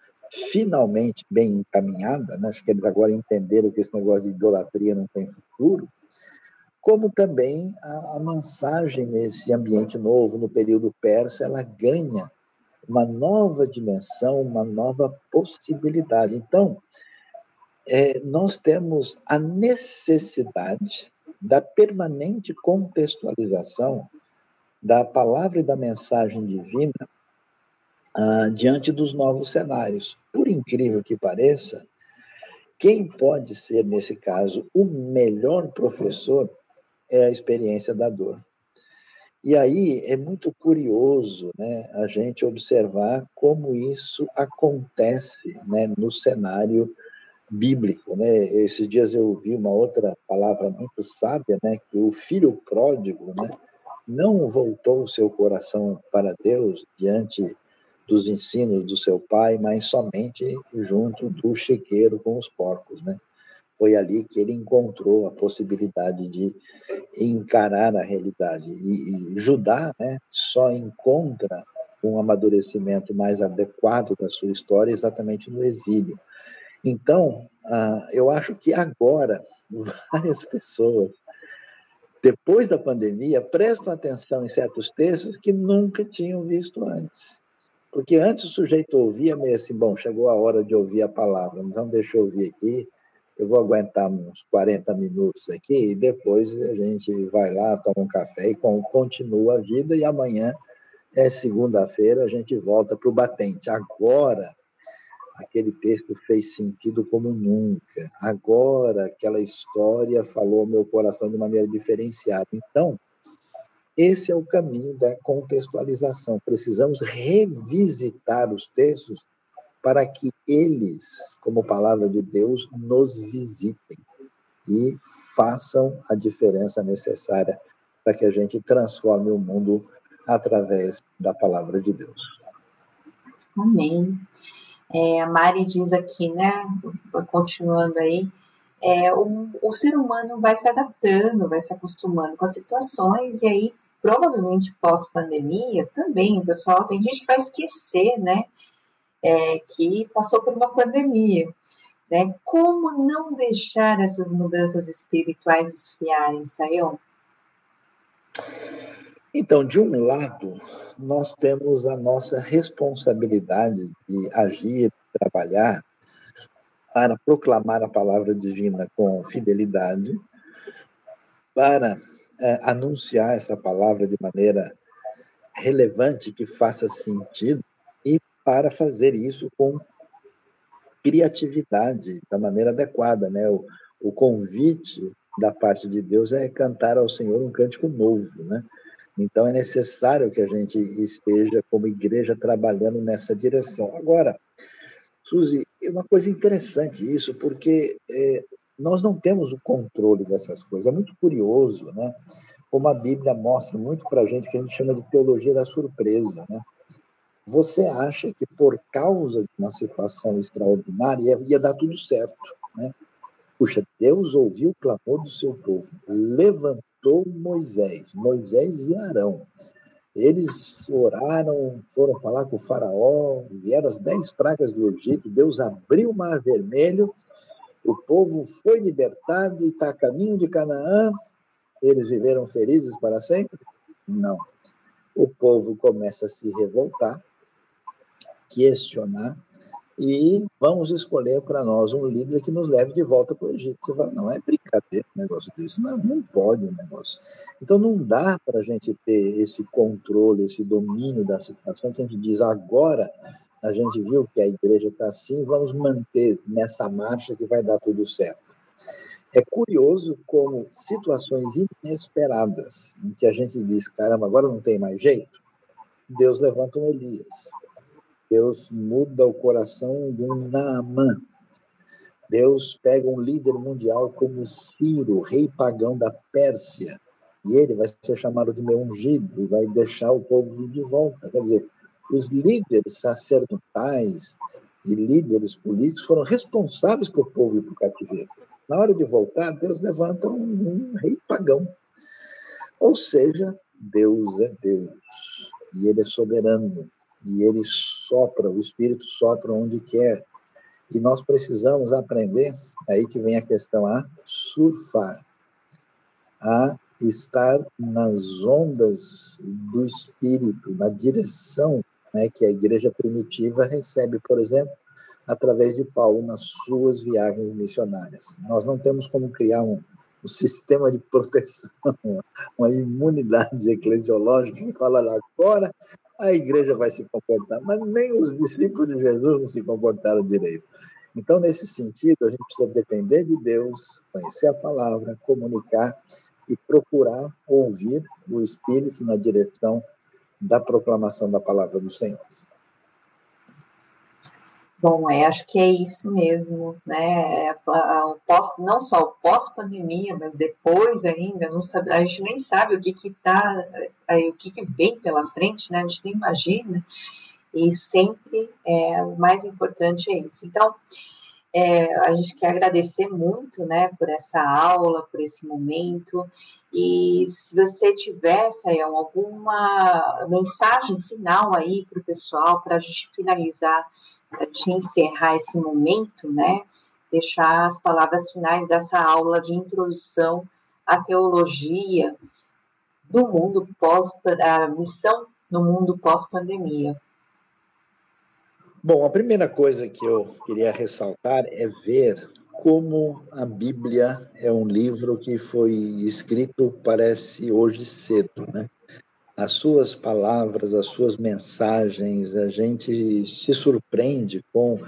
B: finalmente bem encaminhada, né? acho que eles agora entenderam que esse negócio de idolatria não tem futuro, como também a, a mensagem nesse ambiente novo, no período persa, ela ganha uma nova dimensão, uma nova possibilidade. Então, é, nós temos a necessidade da permanente contextualização da palavra e da mensagem divina ah, diante dos novos cenários. Por incrível que pareça, quem pode ser, nesse caso, o melhor professor é a experiência da dor. E aí é muito curioso né, a gente observar como isso acontece né, no cenário bíblico, né? Esses dias eu ouvi uma outra palavra muito sábia, né? Que o filho pródigo, né? não voltou seu coração para Deus diante dos ensinos do seu pai, mas somente junto do chiqueiro com os porcos, né? Foi ali que ele encontrou a possibilidade de encarar a realidade. E, e Judá, né, só encontra um amadurecimento mais adequado da sua história exatamente no exílio. Então, ah, eu acho que agora várias pessoas depois da pandemia, prestam atenção em certos textos que nunca tinham visto antes. Porque antes o sujeito ouvia meio assim, bom, chegou a hora de ouvir a palavra, então deixa eu ouvir aqui, eu vou aguentar uns 40 minutos aqui e depois a gente vai lá, toma um café e continua a vida e amanhã é segunda-feira, a gente volta para o batente. Agora, aquele texto fez sentido como nunca. Agora, aquela história falou ao meu coração de maneira diferenciada. Então, esse é o caminho da contextualização. Precisamos revisitar os textos para que eles, como palavra de Deus, nos visitem e façam a diferença necessária para que a gente transforme o mundo através da palavra de Deus.
A: Amém. É, a Mari diz aqui, né, continuando aí, é, o, o ser humano vai se adaptando, vai se acostumando com as situações, e aí, provavelmente pós-pandemia, também o pessoal, tem gente que vai esquecer, né, é, que passou por uma pandemia. Né? Como não deixar essas mudanças espirituais esfriarem, Sayão?
B: Então, de um lado, nós temos a nossa responsabilidade de agir, trabalhar para proclamar a palavra divina com fidelidade, para é, anunciar essa palavra de maneira relevante, que faça sentido, e para fazer isso com criatividade, da maneira adequada. Né? O, o convite da parte de Deus é cantar ao Senhor um cântico novo, né? Então, é necessário que a gente esteja, como igreja, trabalhando nessa direção. Agora, Suzy, é uma coisa interessante isso, porque é, nós não temos o controle dessas coisas. É muito curioso, né? Como a Bíblia mostra muito para a gente, que a gente chama de teologia da surpresa, né? Você acha que por causa de uma situação extraordinária ia dar tudo certo, né? Puxa, Deus ouviu o clamor do seu povo, levantou levantou Moisés, Moisés e Arão. Eles oraram, foram falar com o faraó, vieram as dez pragas do Egito, Deus abriu o mar vermelho, o povo foi libertado e está a caminho de Canaã. Eles viveram felizes para sempre? Não. O povo começa a se revoltar, questionar, e vamos escolher para nós um líder que nos leve de volta para o Egito. Você fala, não é brincadeira um negócio desse, não, não pode um negócio. Então não dá para a gente ter esse controle, esse domínio da situação que a gente diz agora a gente viu que a igreja está assim, vamos manter nessa marcha que vai dar tudo certo. É curioso como situações inesperadas, em que a gente diz, caramba, agora não tem mais jeito, Deus levanta um Elias, Deus muda o coração de um Naamã. Deus pega um líder mundial como Ciro, rei pagão da Pérsia, e ele vai ser chamado de meu ungido e vai deixar o povo de volta. Quer dizer, os líderes sacerdotais e líderes políticos foram responsáveis por povo para o cativeiro. Na hora de voltar, Deus levanta um, um rei pagão. Ou seja, Deus é Deus e ele é soberano e ele sopra, o Espírito sopra onde quer. E nós precisamos aprender, aí que vem a questão, a surfar, a estar nas ondas do Espírito, na direção né, que a igreja primitiva recebe, por exemplo, através de Paulo nas suas viagens missionárias. Nós não temos como criar um, um sistema de proteção, uma imunidade eclesiológica que fala agora a igreja vai se comportar, mas nem os discípulos de Jesus não se comportaram direito. Então, nesse sentido, a gente precisa depender de Deus, conhecer a palavra, comunicar e procurar ouvir o Espírito na direção da proclamação da palavra do Senhor.
A: Bom, é, acho que é isso mesmo, né? É, o pós, não só o pós-pandemia, mas depois ainda, não sabe, a gente nem sabe o que que tá, o que que vem pela frente, né? A gente nem imagina. E sempre é, o mais importante é isso. Então, é, a gente quer agradecer muito, né, por essa aula, por esse momento. E se você tivesse aí alguma mensagem final aí para o pessoal, para a gente finalizar para te encerrar esse momento, né, deixar as palavras finais dessa aula de introdução à teologia do mundo pós a missão no mundo pós-pandemia.
B: Bom, a primeira coisa que eu queria ressaltar é ver como a Bíblia é um livro que foi escrito, parece, hoje cedo, né? As suas palavras, as suas mensagens, a gente se surpreende com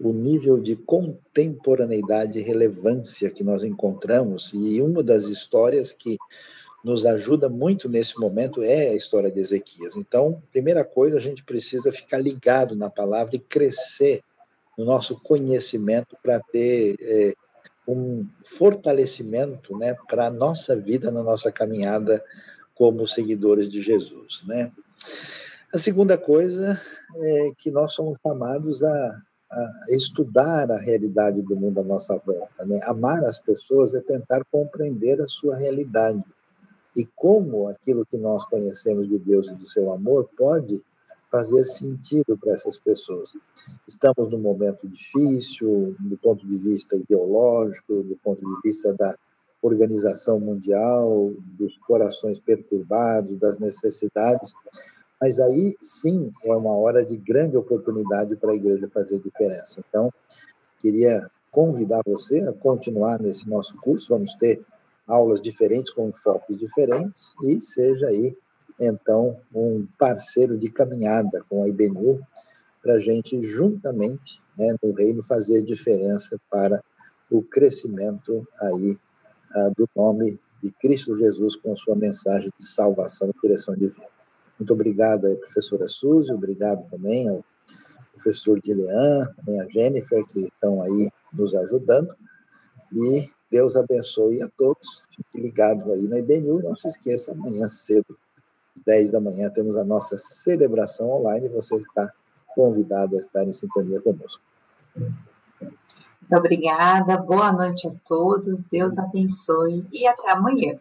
B: o nível de contemporaneidade e relevância que nós encontramos. E uma das histórias que nos ajuda muito nesse momento é a história de Ezequias. Então, primeira coisa, a gente precisa ficar ligado na palavra e crescer no nosso conhecimento para ter é, um fortalecimento né, para a nossa vida, na nossa caminhada como seguidores de Jesus, né? A segunda coisa é que nós somos chamados a, a estudar a realidade do mundo à nossa volta, né? Amar as pessoas é tentar compreender a sua realidade e como aquilo que nós conhecemos de Deus e do seu amor pode fazer sentido para essas pessoas. Estamos num momento difícil, do ponto de vista ideológico, do ponto de vista da organização mundial, dos corações perturbados, das necessidades. Mas aí sim é uma hora de grande oportunidade para a igreja fazer diferença. Então, queria convidar você a continuar nesse nosso curso. Vamos ter aulas diferentes com focos diferentes e seja aí então um parceiro de caminhada com a IBNU para a gente juntamente né, no reino fazer diferença para o crescimento aí do nome de Cristo Jesus com sua mensagem de salvação e direção divina. Muito obrigado aí, professora Suzy, obrigado também ao professor Dilean, também a Jennifer, que estão aí nos ajudando. E Deus abençoe a todos. Fique ligado aí na IBNU. Não se esqueça, amanhã cedo, às 10 da manhã, temos a nossa celebração online. Você está convidado a estar em sintonia conosco.
A: Muito obrigada, boa noite a todos, Deus abençoe e até amanhã.